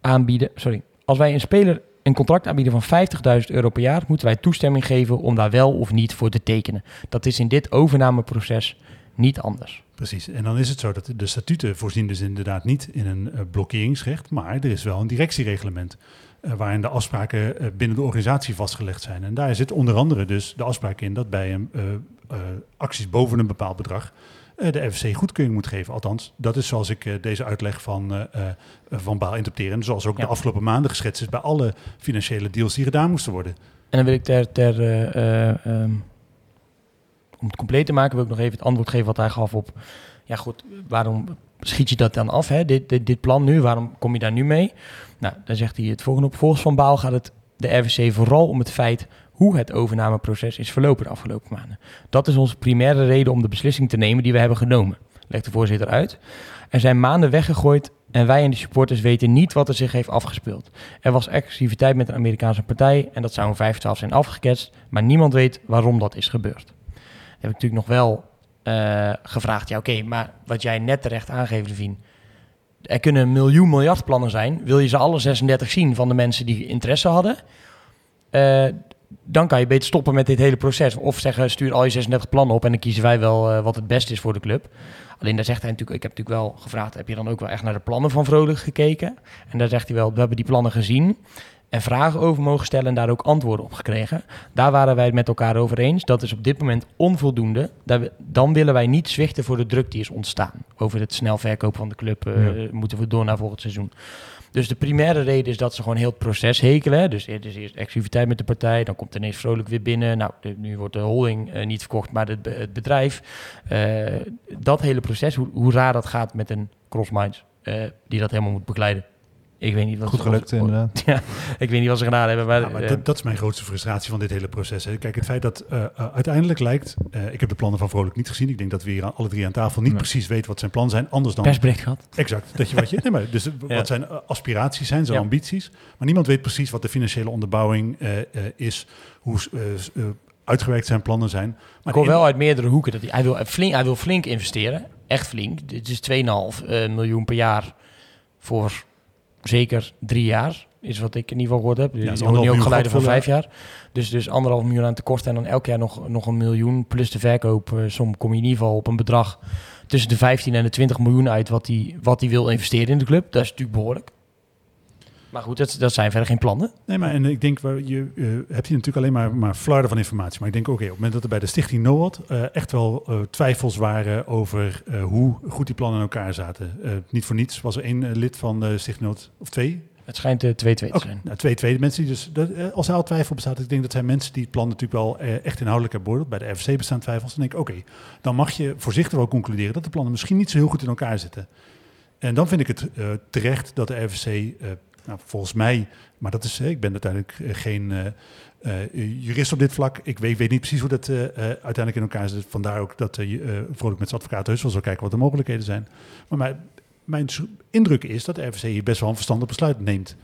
aanbieden, sorry, als wij een speler een contract aanbieden van 50.000 euro per jaar, moeten wij toestemming geven om daar wel of niet voor te tekenen. Dat is in dit overnameproces niet anders. Precies. En dan is het zo dat de statuten voorzien dus inderdaad niet in een eh, blokkeringsrecht, maar er is wel een directiereglement eh, waarin de afspraken eh, binnen de organisatie vastgelegd zijn. En daar zit onder andere dus de afspraak in dat bij een, acties boven een bepaald bedrag de FSC goedkeuring moet geven. Althans, dat is zoals ik eh, deze uitleg van, eh, eh, van Baal interpreteer. En zoals ook Ja. de afgelopen maanden geschetst is bij alle financiële deals die gedaan moesten worden. En dan wil ik ter, ter eh, eh, ehm, om het compleet te maken, wil ik nog even het antwoord geven wat hij gaf op, ja goed, waarom schiet je dat dan af, hè? Dit, dit, dit plan nu, waarom kom je daar nu mee? Nou, dan zegt hij het volgende op. Volgens Van Baal gaat het de RVC vooral om het feit hoe het overnameproces is verlopen de afgelopen maanden. Dat is onze primaire reden om de beslissing te nemen die we hebben genomen, legt de voorzitter uit. Er zijn maanden weggegooid en wij en de supporters weten niet wat er zich heeft afgespeeld. Er was exclusiviteit met een Amerikaanse partij en dat zou om 5 12 zijn afgeketst, maar niemand weet waarom dat is gebeurd. Heb ik natuurlijk nog wel eh, gevraagd, ja oké, maar wat jij net terecht aangeeft, Levine, er kunnen een miljoen miljard plannen zijn. Wil je ze alle 36 zien van de mensen die interesse hadden? Eh, dan kan je beter stoppen met dit hele proces. Of zeggen, stuur al je 36 plannen op en dan kiezen wij wel eh, wat het beste is voor de club. Alleen daar zegt hij natuurlijk, ik heb natuurlijk wel gevraagd, heb je dan ook wel echt naar de plannen van Vrolijk gekeken? En daar zegt hij wel, we hebben die plannen gezien en vragen over mogen stellen en daar ook antwoorden op gekregen. Daar waren wij het met elkaar over eens. Dat is op dit moment onvoldoende. Dan willen wij niet zwichten voor de druk die is ontstaan. Over het snel verkopen van de club eh, moeten we door naar volgend seizoen. Dus de primaire reden is dat ze gewoon heel het proces hekelen. Dus is eerst exclusiviteit met de partij, dan komt ineens vrolijk weer binnen. Nou, de- nu wordt de holding eh, niet verkocht, maar het, be- het bedrijf. Eh, dat hele proces, hoe, hoe raar dat gaat met een crossminds eh die dat helemaal moet begeleiden. Ik weet niet wat Goed ze- gelukt, inderdaad. Ja, ik weet niet wat ze gedaan hebben, maar, Ja, maar eh, dat, dat is mijn grootste frustratie van dit hele proces. Hè. Kijk, het feit dat eh, eh, uiteindelijk lijkt... eh, ik heb de plannen van Vrolijk niet gezien. Ik denk dat we hier aan- alle drie aan tafel niet Nee. precies weten wat zijn plannen zijn. Anders dan persbericht gehad. exact. Dat je wat je, nee, maar dus Ja. wat zijn aspiraties zijn, zijn Ja. ambities. Maar niemand weet precies wat de financiële onderbouwing eh, eh, is. Hoe, uitgewerkt zijn plannen zijn. Maar Ik hoor in- wel uit meerdere hoeken dat hij, hij, wil, flink, hij wil flink investeren. Echt flink. Dit is 2,5 eh, miljoen per jaar voor zeker drie jaar. Is wat ik in ieder geval gehoord heb. Ja, anderhalf nu ook geleiden van vijf jaar. Dus, dus anderhalf miljoen aan tekorten. En dan elk jaar nog, nog een miljoen. Plus de verkoopsom kom je in ieder geval op een bedrag tussen de 15 en de 20 miljoen uit. Wat hij wat hij wil investeren in de club. Dat is natuurlijk behoorlijk. Maar goed, dat, dat zijn verder geen plannen. Nee, maar en ik denk, waar je eh, hebt hier natuurlijk alleen maar, maar flarden van informatie. Maar ik denk, oké, op het moment dat er bij de stichting NOAD eh, echt wel eh, twijfels waren over hoe goed die plannen in elkaar zaten. Niet voor niets was er één lid van de stichting NOAD, of twee, Het schijnt eh, 2-2 te zijn. nou, twee tweede mensen die dus, dat, als er al twijfel bestaat, ik denk dat zijn mensen die het plan natuurlijk wel echt inhoudelijk hebben beoordeeld. Bij de RVC bestaan twijfels. Dan denk ik, oké, dan mag je voorzichtig wel concluderen dat de plannen misschien niet zo heel goed in elkaar zitten. En dan vind ik het terecht dat de RVC, nou, volgens mij, maar dat is, ik ben uiteindelijk eh, geen eh, eh, jurist op dit vlak. Ik weet, weet niet precies hoe dat eh, eh, uiteindelijk in elkaar zit. Vandaar ook dat eh, eh, Vrolijk met zijn advocaat heus wel zal kijken wat de mogelijkheden zijn. Maar mijn, mijn indruk is dat de RVC hier best wel een verstandig besluit neemt.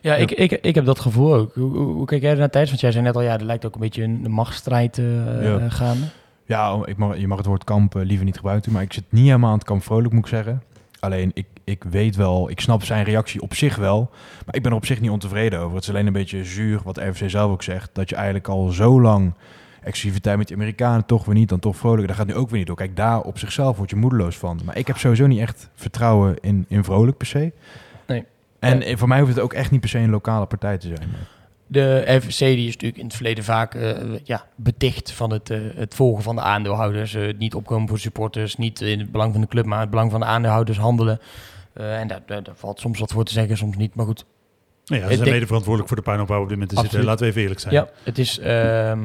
Ja, Ja. Ik, ik, ik heb dat gevoel ook. Hoe, hoe, hoe kijk jij er naar Thijs? Want jij zei net al, ja, er lijkt ook een beetje een, machtsstrijd eh Ja. gaande. Ja, ik mag, je mag het woord kamp liever niet gebruiken, maar ik zit niet helemaal aan het kamp vrolijk, moet ik zeggen. Alleen, ik, ik weet wel, ik snap zijn reactie op zich wel, maar ik ben er op zich niet ontevreden over. Het is alleen een beetje zuur, wat RVC zelf ook zegt, dat je eigenlijk al zo lang exclusiviteit met de Amerikanen, toch weer niet, dan toch vrolijk, dat gaat nu ook weer niet door. Kijk, daar op zichzelf word je moedeloos van. Maar ik heb sowieso niet echt vertrouwen in, in vrolijk per se. Nee. En voor mij hoeft het ook echt niet per se een lokale partij te zijn. De FVC die is natuurlijk in het verleden vaak eh, ja, beticht van het, eh, het volgen van de aandeelhouders. eh, niet opkomen voor supporters, niet in het belang van de club, maar het belang van de aandeelhouders handelen. Eh, en daar, daar, daar valt soms wat voor te zeggen, soms niet. Maar goed, ja, ze zijn denk- mede verantwoordelijk voor de puinhoop we op dit moment zitten. Laten we even eerlijk zijn. ja, het is, ehm,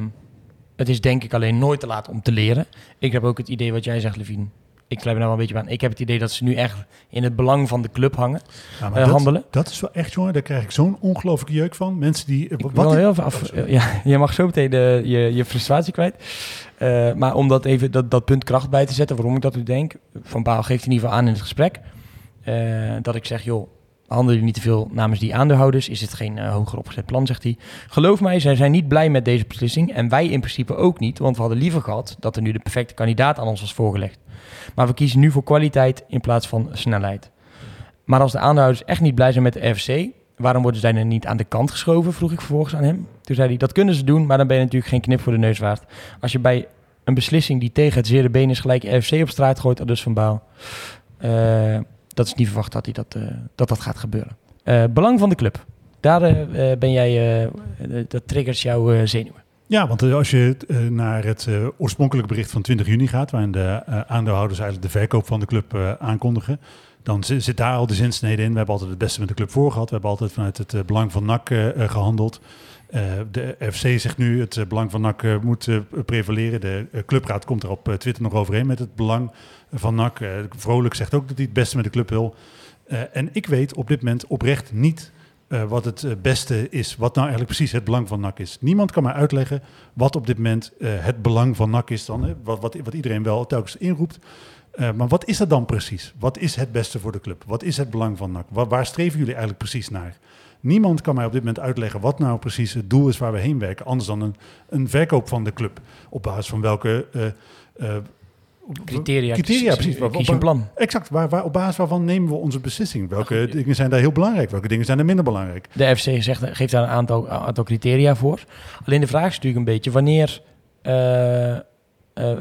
het is denk ik alleen nooit te laat om te leren. Ik heb ook het idee wat jij zegt, Levine. Ik sluit me nou wel een beetje aan. Ik heb het idee dat ze nu echt in het belang van de club hangen, Ja, maar eh, dat, handelen. dat is wel echt, jongen, daar krijg ik zo'n ongelooflijke jeuk van. Mensen die... eh, Ik wat heel af. Oh, ja, je mag zo meteen de, je, je frustratie kwijt. Eh, maar om dat even dat, dat punt kracht bij te zetten, waarom ik dat nu denk. Van Baal geeft in ieder geval aan in het gesprek. Eh, dat ik zeg, joh, handelen jullie niet te veel namens die aandeelhouders? Is het geen eh, hoger opgezet plan, zegt hij. Geloof mij, zij zijn niet blij met deze beslissing. En wij in principe ook niet. Want we hadden liever gehad dat er nu de perfecte kandidaat aan ons was voorgelegd. Maar we kiezen nu voor kwaliteit in plaats van snelheid. Maar als de aandeelhouders echt niet blij zijn met de RFC, waarom worden zij dan niet aan de kant geschoven? Vroeg ik vervolgens aan hem. Toen zei hij, dat kunnen ze doen, maar dan ben je natuurlijk geen knip voor de neus waard. Als je bij een beslissing die tegen het zere been is gelijk RFC op straat gooit, dus van Baal. eh, dat is niet verwacht dat, hij dat, eh, dat dat gaat gebeuren. Eh, belang van de club. Daar eh, ben jij, dat triggert jouw zenuwen. Ja, want als je naar het eh, oorspronkelijke bericht van 20 juni gaat, waarin de aandeelhouders eigenlijk de verkoop van de club aankondigen, dan zi- zit daar al de zinsnede in. We hebben altijd het beste met de club voor gehad. We hebben altijd vanuit het belang van NAC eh, eh, gehandeld. Eh, de FC zegt nu het eh, belang van NAC eh, moet prevaleren. De clubraad komt er op Twitter nog overheen met het belang van NAC. Vrolijk zegt ook dat hij het beste met de club wil. En ik weet op dit moment oprecht niet wat het beste is. Wat nou eigenlijk precies het belang van NAC is. Niemand kan mij uitleggen wat op dit moment het belang van NAC is dan. Wat, wat, wat iedereen wel telkens inroept. Maar wat is dat dan precies? Wat is het beste voor de club? Wat is het belang van NAC? Waar streven jullie eigenlijk precies naar? Niemand kan mij op dit moment uitleggen wat nou precies het doel is waar we heen werken. Anders dan een, een verkoop van de club. Op basis van welke... eh, eh, Criteria, Criteria, precies. Kies, een plan. Exact. Waar, waar, op basis waarvan nemen we onze beslissing? Welke dingen zijn daar heel belangrijk? Welke dingen zijn er minder belangrijk? De FC zegt, geeft daar een aantal, aantal criteria voor. Alleen de vraag is natuurlijk een beetje, wanneer, eh,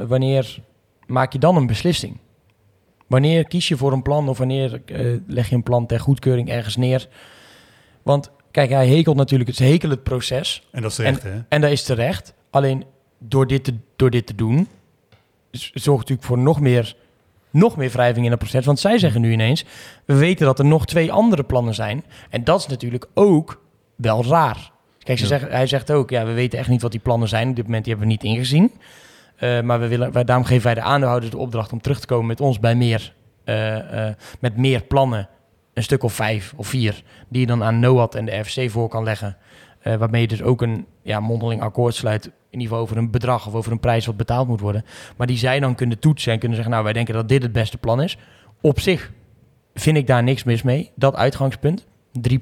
wanneer maak je dan een beslissing? Wanneer kies je voor een plan of wanneer leg je een plan ter goedkeuring ergens neer? Want kijk, hij hekelt natuurlijk, het hekelt het proces. En dat is terecht, hè? En dat is terecht. Alleen door dit te, door dit te doen, zorgt natuurlijk voor nog meer, nog meer wrijving in het proces. Want zij zeggen nu ineens, we weten dat er nog twee andere plannen zijn. En dat is natuurlijk ook wel raar. Kijk, ze Ja. zeggen, hij zegt ook, ja, we weten echt niet wat die plannen zijn. Op dit moment die hebben we niet ingezien. Eh, maar we willen, wij, daarom geven wij de aandeelhouders de opdracht om terug te komen met ons bij meer, eh, eh, met meer plannen. Een stuk of vijf of vier, die je dan aan NOAD en de RFC voor kan leggen. Eh, waarmee je dus ook een ja, mondeling akkoord sluit. In ieder geval over een bedrag of over een prijs wat betaald moet worden. Maar die zij dan kunnen toetsen en kunnen zeggen: Nou, wij denken dat dit het beste plan is. Op zich vind ik daar niks mis mee. Dat uitgangspunt. Drie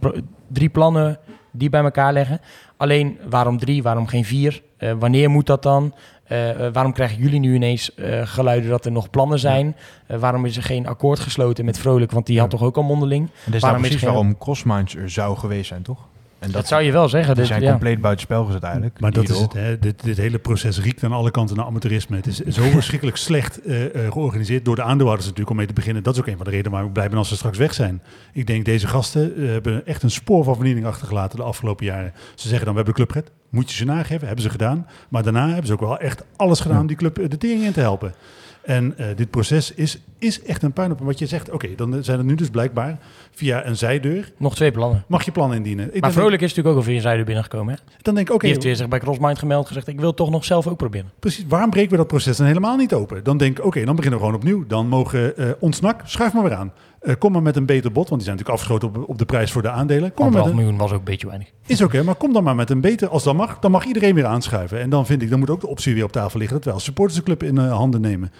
drie plannen die bij elkaar leggen. Alleen, waarom drie, waarom geen vier? Eh, wanneer moet dat dan? Eh, eh, waarom krijgen jullie nu ineens eh, geluiden dat er nog plannen zijn? Eh, waarom is er geen akkoord gesloten met Vrolijk? Want die had toch ook al mondeling? En dat is nou Waarom is geen- waarom Crossminds er zou geweest zijn, toch? En Dat, zou je wel zeggen. die Dus, zijn ja. compleet buitenspel gezet eigenlijk. Maar dat is het, hè. Dit, dit hele proces riekt aan alle kanten naar amateurisme. Het is zo verschrikkelijk slecht eh, eh, georganiseerd door de aandeelhouders natuurlijk om mee te beginnen. Dat is ook een van de redenen waarom ik blij ben als ze straks weg zijn. Ik denk deze gasten hebben echt een spoor van vernieling achtergelaten de afgelopen jaren. Ze zeggen dan we hebben de club gered. Moet je ze nageven? Hebben ze gedaan. Maar daarna hebben ze ook wel echt alles gedaan om die club eh, de tering in te helpen. En eh, dit proces is, is echt een puinhoop. Wat je zegt, oké, dan zijn er nu dus blijkbaar via een zijdeur Nog twee plannen. mag je plannen indienen. Ik Maar Vrolijk is natuurlijk ook al via Zuiden binnengekomen. Hè? dan denk ik, oké, Die heeft weer zich bij Crossmind gemeld gezegd... ik wil toch nog zelf ook proberen. Precies, waarom breken we dat proces dan helemaal niet open? Dan denk ik, oké, dan beginnen we gewoon opnieuw. Dan mogen eh ons NAC, schuif maar weer aan. Eh, kom maar met een beter bod, want die zijn natuurlijk afgeschoten op, op de prijs voor de aandelen. Kom maar met een, miljoen was ook een beetje weinig. is oké, maar kom dan maar met een beter. Als dat mag, dan mag iedereen weer aanschuiven. En dan vind ik, dan moet ook de optie weer op tafel liggen... dat wij als supporters de club in eh, handen nemen.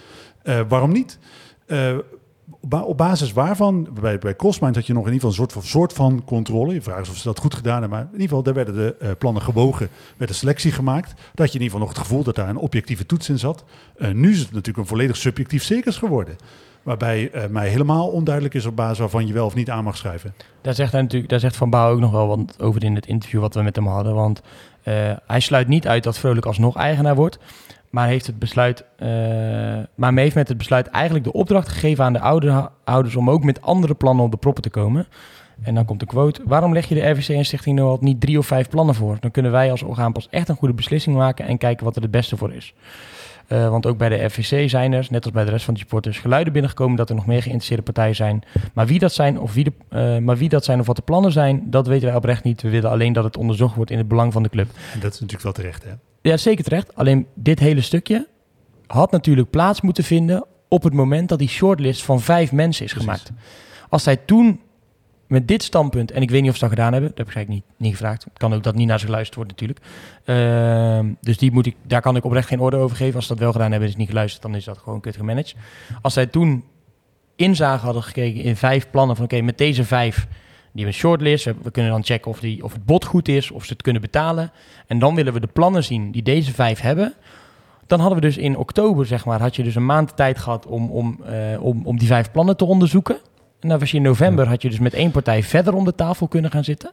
Eh, waarom niet? Eh, op ba- op basis waarvan, bij, bij had je nog in ieder geval een soort van, soort van controle. Je vraagt of ze dat goed gedaan hebben. Maar in ieder geval, daar werden de eh, plannen gewogen, werd een selectie gemaakt. Dat je in ieder geval nog het gevoel dat daar een objectieve toets in zat. Eh, nu is het natuurlijk een volledig subjectief circus geworden. Waarbij mij helemaal onduidelijk is op basis waarvan je wel of niet aan mag schrijven. Daar zegt, hij natuurlijk, daar zegt Van Bouw ook nog wel wat over in het interview wat we met hem hadden. Want hij sluit niet uit dat Vrolijk alsnog eigenaar wordt. Maar heeft, het besluit, eh, maar heeft met het besluit eigenlijk de opdracht gegeven aan de oude- ouders om ook met andere plannen op de proppen te komen. En dan komt de quote. Waarom leg je de RVC en Stichting Noord niet drie of vijf plannen voor? Dan kunnen wij als orgaan pas echt een goede beslissing maken en kijken wat er het beste voor is. Eh, want ook bij de RVC zijn er, net als bij de rest van de supporters, geluiden binnengekomen dat er nog meer geïnteresseerde partijen zijn. Maar wie dat zijn of, wie de, eh, maar wie dat zijn of wat de plannen zijn, dat weten wij oprecht niet. We willen alleen dat het onderzocht wordt in het belang van de club. En dat is natuurlijk wel terecht, hè? Ja, zeker terecht. Alleen dit hele stukje had natuurlijk plaats moeten vinden op het moment dat die shortlist van vijf mensen is Precies. gemaakt. Als zij toen met dit standpunt, en ik weet niet of ze dat gedaan hebben, dat heb ik niet, niet gevraagd. Kan ook dat niet naar ze geluisterd wordt natuurlijk. Ehm, dus die moet ik, daar kan ik oprecht geen orde over geven. Als ze dat wel gedaan hebben en is niet geluisterd, dan is dat gewoon kut gemanaged. Als zij toen inzage hadden gekeken in vijf plannen van oké, met deze vijf, die hebben een shortlist. We, we kunnen dan checken of, die, of het bod goed is, of ze het kunnen betalen. En dan willen we de plannen zien die deze vijf hebben. Dan hadden we dus in oktober, zeg maar, had je dus een maand tijd gehad om, om, eh, om, om die vijf plannen te onderzoeken. En dan was je in november, had je dus met één partij verder om de tafel kunnen gaan zitten.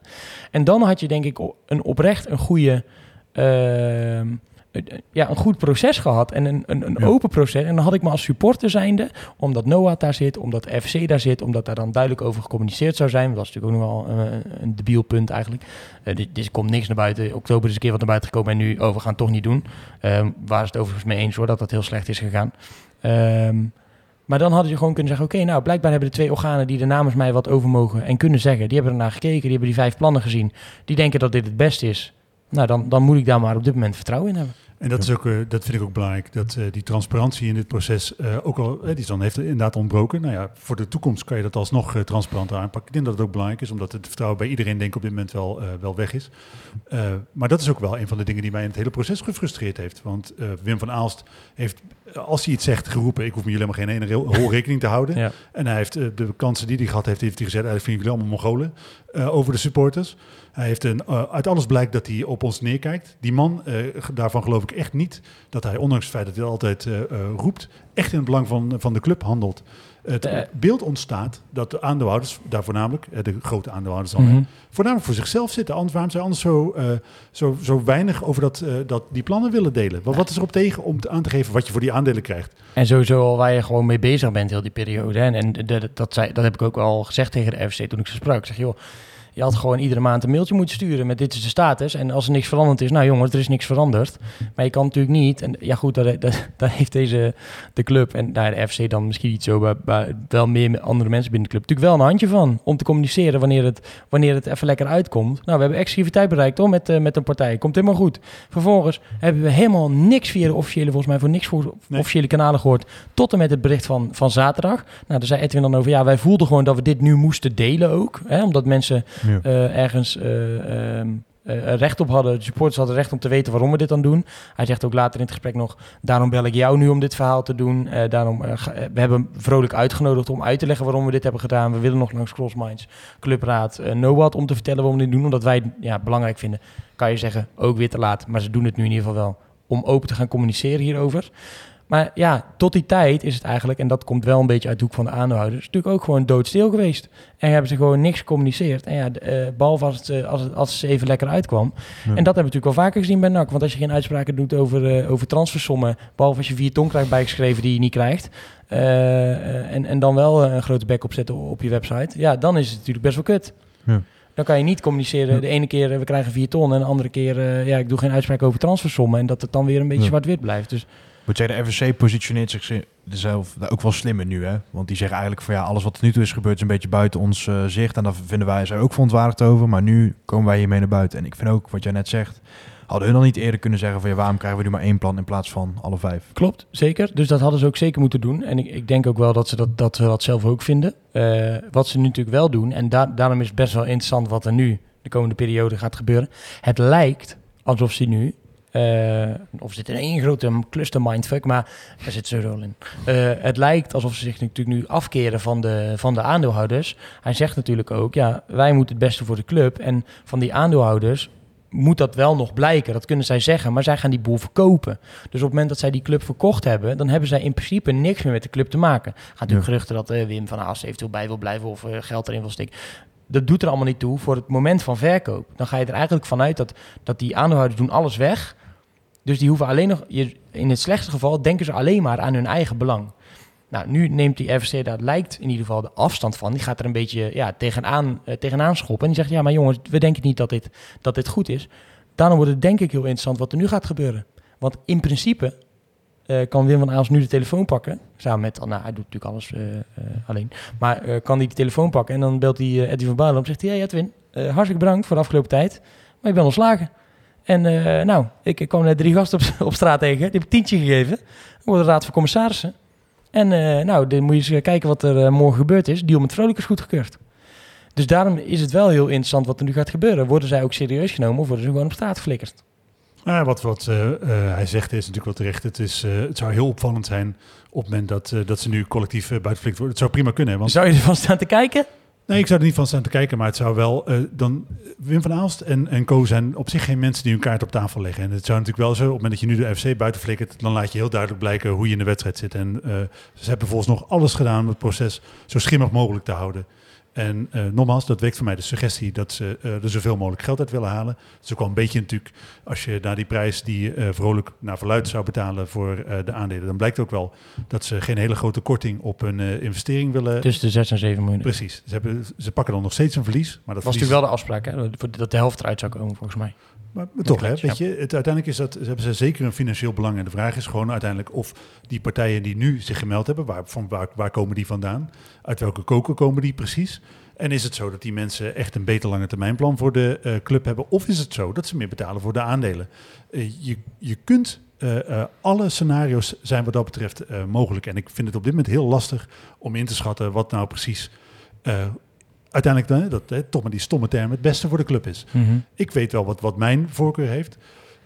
En dan had je denk ik een oprecht een goede, ehm, eh, ja, een goed proces gehad en een, een, een Ja. open proces. En dan had ik me als supporter zijnde, omdat Noah daar zit, omdat FC daar zit, omdat daar dan duidelijk over gecommuniceerd zou zijn. Dat is natuurlijk ook nog wel een, een debiel punt eigenlijk. Eh, dit, dit komt niks naar buiten. Oktober is een keer wat naar buiten gekomen en nu, oh, we gaan het toch niet doen. Ehm, waar is het overigens mee eens hoor, dat dat heel slecht is gegaan. Ehm, maar dan hadden je gewoon kunnen zeggen, oké, nou, blijkbaar hebben de twee organen die er namens mij wat over mogen en kunnen zeggen, die hebben ernaar gekeken, die hebben die vijf plannen gezien, die denken dat dit het beste is. Nou, dan, dan moet ik daar maar op dit moment vertrouwen in hebben. En dat, is ook, eh, dat vind ik ook belangrijk, dat eh, die transparantie in dit proces eh, ook al, die is dan heeft inderdaad ontbroken. Nou ja, voor de toekomst kan je dat alsnog transparanter aanpakken. Ik denk dat het ook belangrijk is, omdat het vertrouwen bij iedereen denk ik op dit moment wel, wel weg is. Maar dat is ook wel een van de dingen die mij in het hele proces gefrustreerd heeft. Want Wim van Aalst heeft, als hij iets zegt, geroepen, ik hoef me jullie helemaal geen ene rekening te houden. Ja. En hij heeft uh, de kansen die hij gehad heeft, heeft hij gezegd, eigenlijk vind ik jullie allemaal Mongolen uh, over de supporters. Hij heeft een, uh, uit alles blijkt dat hij op ons neerkijkt. Die man, uh, daarvan geloof ik echt niet dat hij, ondanks het feit dat hij altijd roept, echt in het belang van, van de club handelt. Het Eh. beeld ontstaat dat de aandeelhouders, daar voornamelijk, eh, de grote aandeelhouders dan, Mhm. voornamelijk voor zichzelf zitten. Anders, waarom zij anders zo, uh, zo, zo weinig over dat, uh, dat, die plannen willen delen? Wat, wat is erop tegen om te, aan te geven wat je voor die aandelen krijgt? En sowieso al waar je gewoon mee bezig bent heel die periode. Hè? En, en de, de, dat, zei, dat heb ik ook al gezegd tegen de FC toen ik ze sprak. Ik zeg, joh, je had gewoon iedere maand een mailtje moeten sturen met dit is de status. En als er niks veranderd is, nou jongens, er is niks veranderd. Maar je kan natuurlijk niet, en ja goed, dat, dat heeft deze, de club en daar de FC dan misschien niet zo, wel meer andere mensen binnen de club, natuurlijk wel een handje van. Om te communiceren wanneer het, wanneer het even lekker uitkomt. Nou, we hebben exclusiviteit bereikt hoor, met, uh, met een partij. Komt helemaal goed. Vervolgens hebben we helemaal niks via de officiële, volgens mij voor niks voor nee. officiële kanalen gehoord. Tot en met het bericht van, van zaterdag. Nou, daar zei Edwin dan over, ja, wij voelden gewoon dat we dit nu moesten delen ook. Hè, omdat mensen uh, ergens uh, um, eh, recht op hadden. De supporters hadden recht om te weten waarom we dit dan doen. Hij zegt ook later in het gesprek nog, daarom bel ik jou nu om dit verhaal te doen. Eh, daarom, eh, eh, we hebben hem vrolijk uitgenodigd om uit te leggen waarom we dit hebben gedaan. We willen nog langs Crossminds, Clubraad, NOAD om te vertellen waarom we dit doen. Omdat wij het ja, belangrijk vinden, kan je zeggen, ook weer te laat. Maar ze doen het nu in ieder geval wel om open te gaan communiceren hierover. Maar ja, tot die tijd is het eigenlijk, en dat komt wel een beetje uit de hoek van de aandeelhouders, natuurlijk ook gewoon doodstil geweest. En hebben ze gewoon niks gecommuniceerd. En ja, eh, behalve als het, eh, als, het, als het even lekker uitkwam. Ja. En dat hebben we natuurlijk wel vaker gezien bij NAC. Want als je geen uitspraken doet over, eh, over transfersommen, behalve als je vier ton krijgt bijgeschreven die je niet krijgt, en, en dan wel een grote bek opzetten op je website, ja, dan is het natuurlijk best wel kut. Ja. Dan kan je niet communiceren. De ene keer we krijgen vier ton en de andere keer ja, ik doe geen uitspraak over transfersommen. En dat het dan weer een beetje Ja. zwart-wit blijft. Dus Moet jij de FSC positioneert zichzelf ook wel slimmer nu, hè? Want die zeggen eigenlijk van ja, alles wat er nu toe is gebeurd is een beetje buiten ons eh, zicht. En daar vinden wij zij ook verontwaardigd over. Maar nu komen wij hiermee naar buiten. En ik vind ook, wat jij net zegt, hadden hun dan niet eerder kunnen zeggen van ja, waarom krijgen we nu maar één plan in plaats van alle vijf? Klopt, zeker. Dus dat hadden ze ook zeker moeten doen. En ik, ik denk ook wel dat ze dat, dat, ze dat zelf ook vinden. Eh, wat ze nu natuurlijk wel doen, en da- daarom is het best wel interessant wat er nu de komende periode gaat gebeuren. Het lijkt alsof ze nu, eh, of zit in één grote cluster mindfuck, maar daar zit ze wel in. Eh, het lijkt alsof ze zich natuurlijk nu afkeren van de, van de aandeelhouders. Hij zegt natuurlijk ook, ja, wij moeten het beste voor de club. En van die aandeelhouders moet dat wel nog blijken. Dat kunnen zij zeggen, maar zij gaan die boel verkopen. Dus op het moment dat zij die club verkocht hebben, dan hebben zij in principe niks meer met de club te maken. Gaat natuurlijk Ja. geruchten dat eh, Wim van Haas eventueel bij wil blijven of geld erin wil steken. Dat doet er allemaal niet toe voor het moment van verkoop. Dan ga je er eigenlijk vanuit dat, dat die aandeelhouders doen alles weg. Dus die hoeven alleen nog, je- in het slechtste geval, denken ze alleen maar aan hun eigen belang. Nou, nu neemt die FSC daar lijkt in ieder geval de afstand van. Die gaat er een beetje ja, tegenaan, eh, tegenaan schoppen. En die zegt, ja, maar jongens, we denken niet dat dit, dat dit goed is. Daarom wordt het denk ik heel interessant wat er nu gaat gebeuren. Want in principe eh, kan Wim van Aals nu de telefoon pakken. Samen met, nou, hij doet natuurlijk alles eh, alleen. Maar kan hij de telefoon pakken en dan belt hij Edwin van Balen op. Zegt hij, hey Edwin, hartstikke bedankt voor de afgelopen tijd. Maar ik ben ontslagen. En eh, nou, ik, ik kwam net drie gasten op, op straat tegen. Die heb ik tientje gegeven. Wordt de raad van commissarissen. En eh, nou, dan moet je eens kijken wat er eh, morgen gebeurd is. Deal met Vrolijk is goedgekeurd. Dus daarom is het wel heel interessant wat er nu gaat gebeuren. Worden zij ook serieus genomen of worden ze gewoon op straat geflikkerd? Nou, wat wat hij zegt is natuurlijk wel terecht. Het, is, het zou heel opvallend zijn op het moment dat, dat ze nu collectief uh, buitenflikt worden. Het zou prima kunnen. Want, Zou je ervan staan te kijken? Nee, ik zou er niet van staan te kijken. Maar het zou wel eh, dan... Wim van Aalst en, en Co zijn op zich geen mensen die hun kaart op tafel leggen. En het zou natuurlijk wel zo, op het moment dat je nu de FC buiten flikkert... dan laat je heel duidelijk blijken hoe je in de wedstrijd zit. En eh, ze hebben volgens nog alles gedaan om het proces zo schimmig mogelijk te houden. En eh, nogmaals, dat wekt voor mij de suggestie dat ze eh, er zoveel mogelijk geld uit willen halen. Dat is ook wel een beetje natuurlijk, als je naar die prijs die eh, vrolijk naar verluid zou betalen voor de aandelen, dan blijkt ook wel dat ze geen hele grote korting op hun investering willen. Tussen de 6 en 7 miljoen. Precies. Ze, hebben, ze pakken dan nog steeds een verlies. Maar dat was verlies, natuurlijk wel de afspraak, hè? Dat de helft eruit zou komen, volgens mij. Maar, maar toch, hè, weet je, het, uiteindelijk is dat, hebben ze zeker een financieel belang. En de vraag is gewoon uiteindelijk of die partijen die nu zich gemeld hebben, waar, van waar, waar komen die vandaan? Uit welke koker komen die precies? En is het zo dat die mensen echt een beter lange termijnplan voor de uh, club hebben? Of is het zo dat ze meer betalen voor de aandelen? Uh, je, je kunt uh, alle scenario's zijn wat dat betreft mogelijk. En ik vind het op dit moment heel lastig om in te schatten wat nou precies uiteindelijk, dat, hè, toch maar die stomme term, het beste voor de club is. Mm -hmm. Ik weet wel wat, wat mijn voorkeur heeft.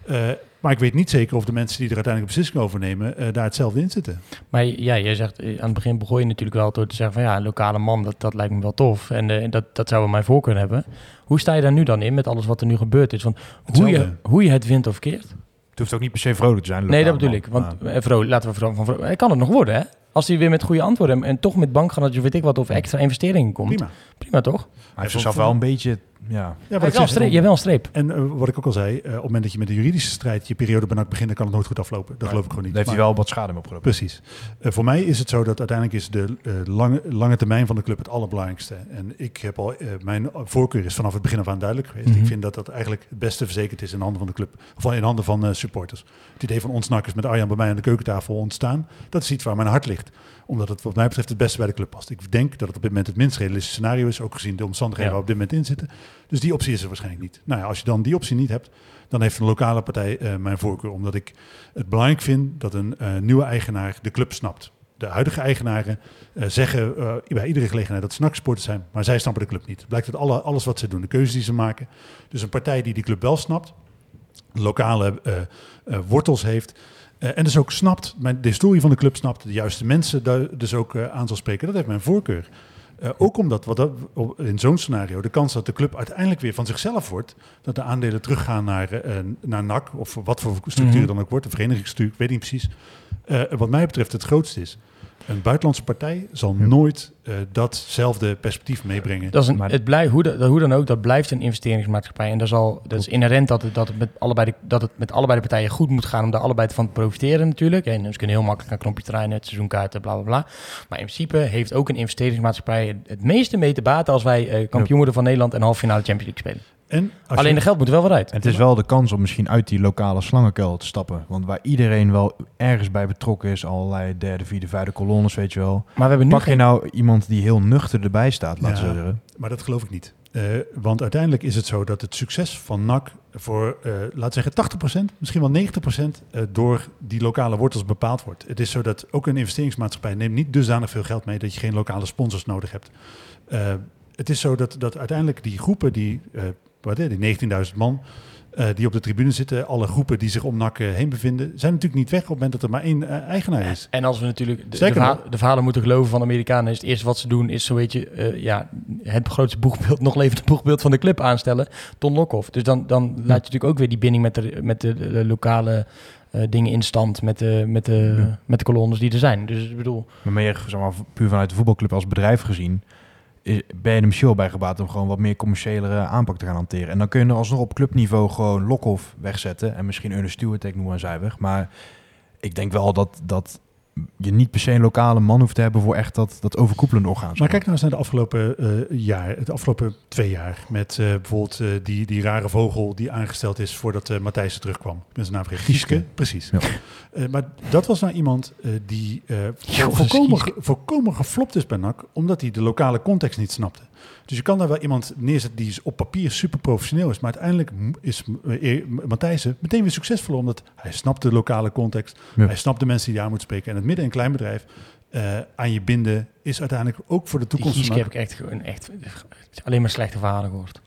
Uh, maar ik weet niet zeker of de mensen die er uiteindelijk beslissing over nemen, uh, daar hetzelfde in zitten. Maar ja, jij zegt aan het begin begon je natuurlijk wel door te zeggen van ja, een lokale man, dat, dat lijkt me wel tof. En uh, dat, dat zou wel mijn voorkeur hebben. Hoe sta je daar nu dan in met alles wat er nu gebeurd is? Want hoe je, hoe je het wint of keert. Het hoeft ook niet per se vrolijk te zijn. Nee, dat bedoel man. ik. Want vrolijk, laten we vrolijk, van vrolijk. kan het nog worden, hè? Als hij weer met goede antwoorden en, en toch met bankgarantje, weet ik wat, of extra investeringen komt. Prima. Prima toch? Hij heeft zichzelf wel een beetje ja. ja wat ik zeg, streep, je hebt wel een streep. En uh, wat ik ook al zei, uh, op het moment dat je met de juridische strijd je periode bij NAC begint, dan kan het nooit goed aflopen. Dat ja, geloof ik gewoon niet. Daar heeft hij wel wat schade mee opgelopen. Precies. Uh, voor mij is het zo dat uiteindelijk is de lange, lange termijn van de club het allerbelangrijkste. En ik heb al, mijn voorkeur is vanaf het begin af aan duidelijk geweest. Mhm. Mm -hmm. Ik vind dat dat eigenlijk het beste verzekerd is in handen van de club. Of in handen van supporters. Het idee van ons is met Arjan bij mij aan de keukentafel ontstaan. Dat is iets waar mijn hart ligt omdat het wat mij betreft het beste bij de club past. Ik denk dat het op dit moment het minst realistische scenario is, ook gezien de omstandigheden ja. waar we op dit moment in zitten. Dus die optie is er waarschijnlijk niet. Nou ja, als je dan die optie niet hebt, dan heeft een lokale partij uh, mijn voorkeur, omdat ik het belangrijk vind dat een uh, nieuwe eigenaar de club snapt. de huidige eigenaren eh, zeggen eh, bij iedere gelegenheid dat ze NAC-supporters zijn, maar zij snappen de club niet. Het blijkt uit alle, alles wat ze doen, de keuzes die ze maken. Dus een partij die die club wel snapt, lokale eh, eh, wortels heeft. Eh, en dus ook snapt, mijn- de historie van de club snapt, de juiste mensen daar dus ook eh, aan zal spreken. Dat heeft mijn voorkeur. Eh, ook omdat wat dat, in zo'n scenario de kans dat de club uiteindelijk weer van zichzelf wordt, dat de aandelen teruggaan naar, naar NAC of wat voor structuur Mhm. dan ook wordt, een verenigingsstructuur, ik weet niet precies. Wat mij betreft het grootste is. Een buitenlandse partij zal Ja. nooit eh, datzelfde perspectief meebrengen. Dat is een, Maar- het blijft, hoe, da- hoe dan ook, dat blijft een investeringsmaatschappij. En dat is, al, dat is inherent dat het, dat, het met allebei de, dat het met allebei de partijen goed moet gaan om daar allebei van te profiteren natuurlijk. En ze kunnen heel makkelijk een knompje draaien, het seizoenkaarten, bla bla bla. Maar in principe heeft ook een investeringsmaatschappij het- het meeste mee te baten als wij eh, kampioen worden van Nederland en halve finale Champions League spelen. En Alleen je- de geld moet wel weer uit. En het is wel de kans om misschien uit die lokale slangenkuil te stappen. Want waar iedereen wel ergens bij betrokken is, allerlei derde, vierde, vijfde kolonnes, weet je wel. Maar we hebben nu Pak je nou iemand die heel nuchter erbij staat, laten Ja. we zeggen. Maar dat geloof ik niet. Eh, want uiteindelijk is het zo dat het succes van NAC voor, eh laten we zeggen, 80%, misschien wel 90% eh, door die lokale wortels bepaald wordt. Het is zo dat ook een investeringsmaatschappij neemt niet dusdanig veel geld mee dat je geen lokale sponsors nodig hebt. Eh, het is zo dat, dat uiteindelijk die groepen, die, eh, wat, die 19.000 man, eh, die op de tribune zitten, alle groepen die zich om NAC eh, heen bevinden, zijn natuurlijk niet weg op het moment dat er maar één eh, eigenaar is. En als we natuurlijk de, de, verhalen moeten geloven van de Amerikanen, is het eerste wat ze doen, is zo weet je, eh, ja, het grootste boegbeeld, nog levende boegbeeld van de club aanstellen, Ton Lokhoff. Dus dan, dan laat je natuurlijk ook weer die binding met de, met de, de lokale eh, dingen in stand, met de, met, de, Ja. met de kolonnes die er zijn. Dus ik bedoel, Maar meer zeg maar, puur vanuit de voetbalclub als bedrijf gezien, ben je wel bij gebaat om gewoon wat meer commerciëlere aanpak te gaan hanteren. En dan kun je alsnog op clubniveau gewoon Lokhoff wegzetten en misschien Ernest Stewart, ik noem maar. Maar ik denk wel dat, dat je niet per se een lokale man hoeft te hebben voor echt dat, dat overkoepelende orgaan. Maar kijk nou eens naar de afgelopen eh, jaar, het afgelopen twee jaar. Met eh, bijvoorbeeld eh, die, die rare vogel die aangesteld is voordat Matthijs terugkwam. Ik ben zijn naam vergeten. Gieske. Precies. Ja. Maar dat was nou iemand die volkomen, volkomen geflopt is bij NAC, omdat hij de lokale context niet snapte. Dus je kan daar wel iemand neerzetten die op papier super professioneel is. Maar uiteindelijk is eh, Matthijssen meteen weer succesvol. Omdat hij snapt de lokale context. Ja. Hij snapt de mensen die daar moet spreken. En het midden- en kleinbedrijf eh, aan je binden is uiteindelijk ook voor de die toekomst. NAC. heb ik echt, gewoon echt alleen maar slechte verhalen gehoord.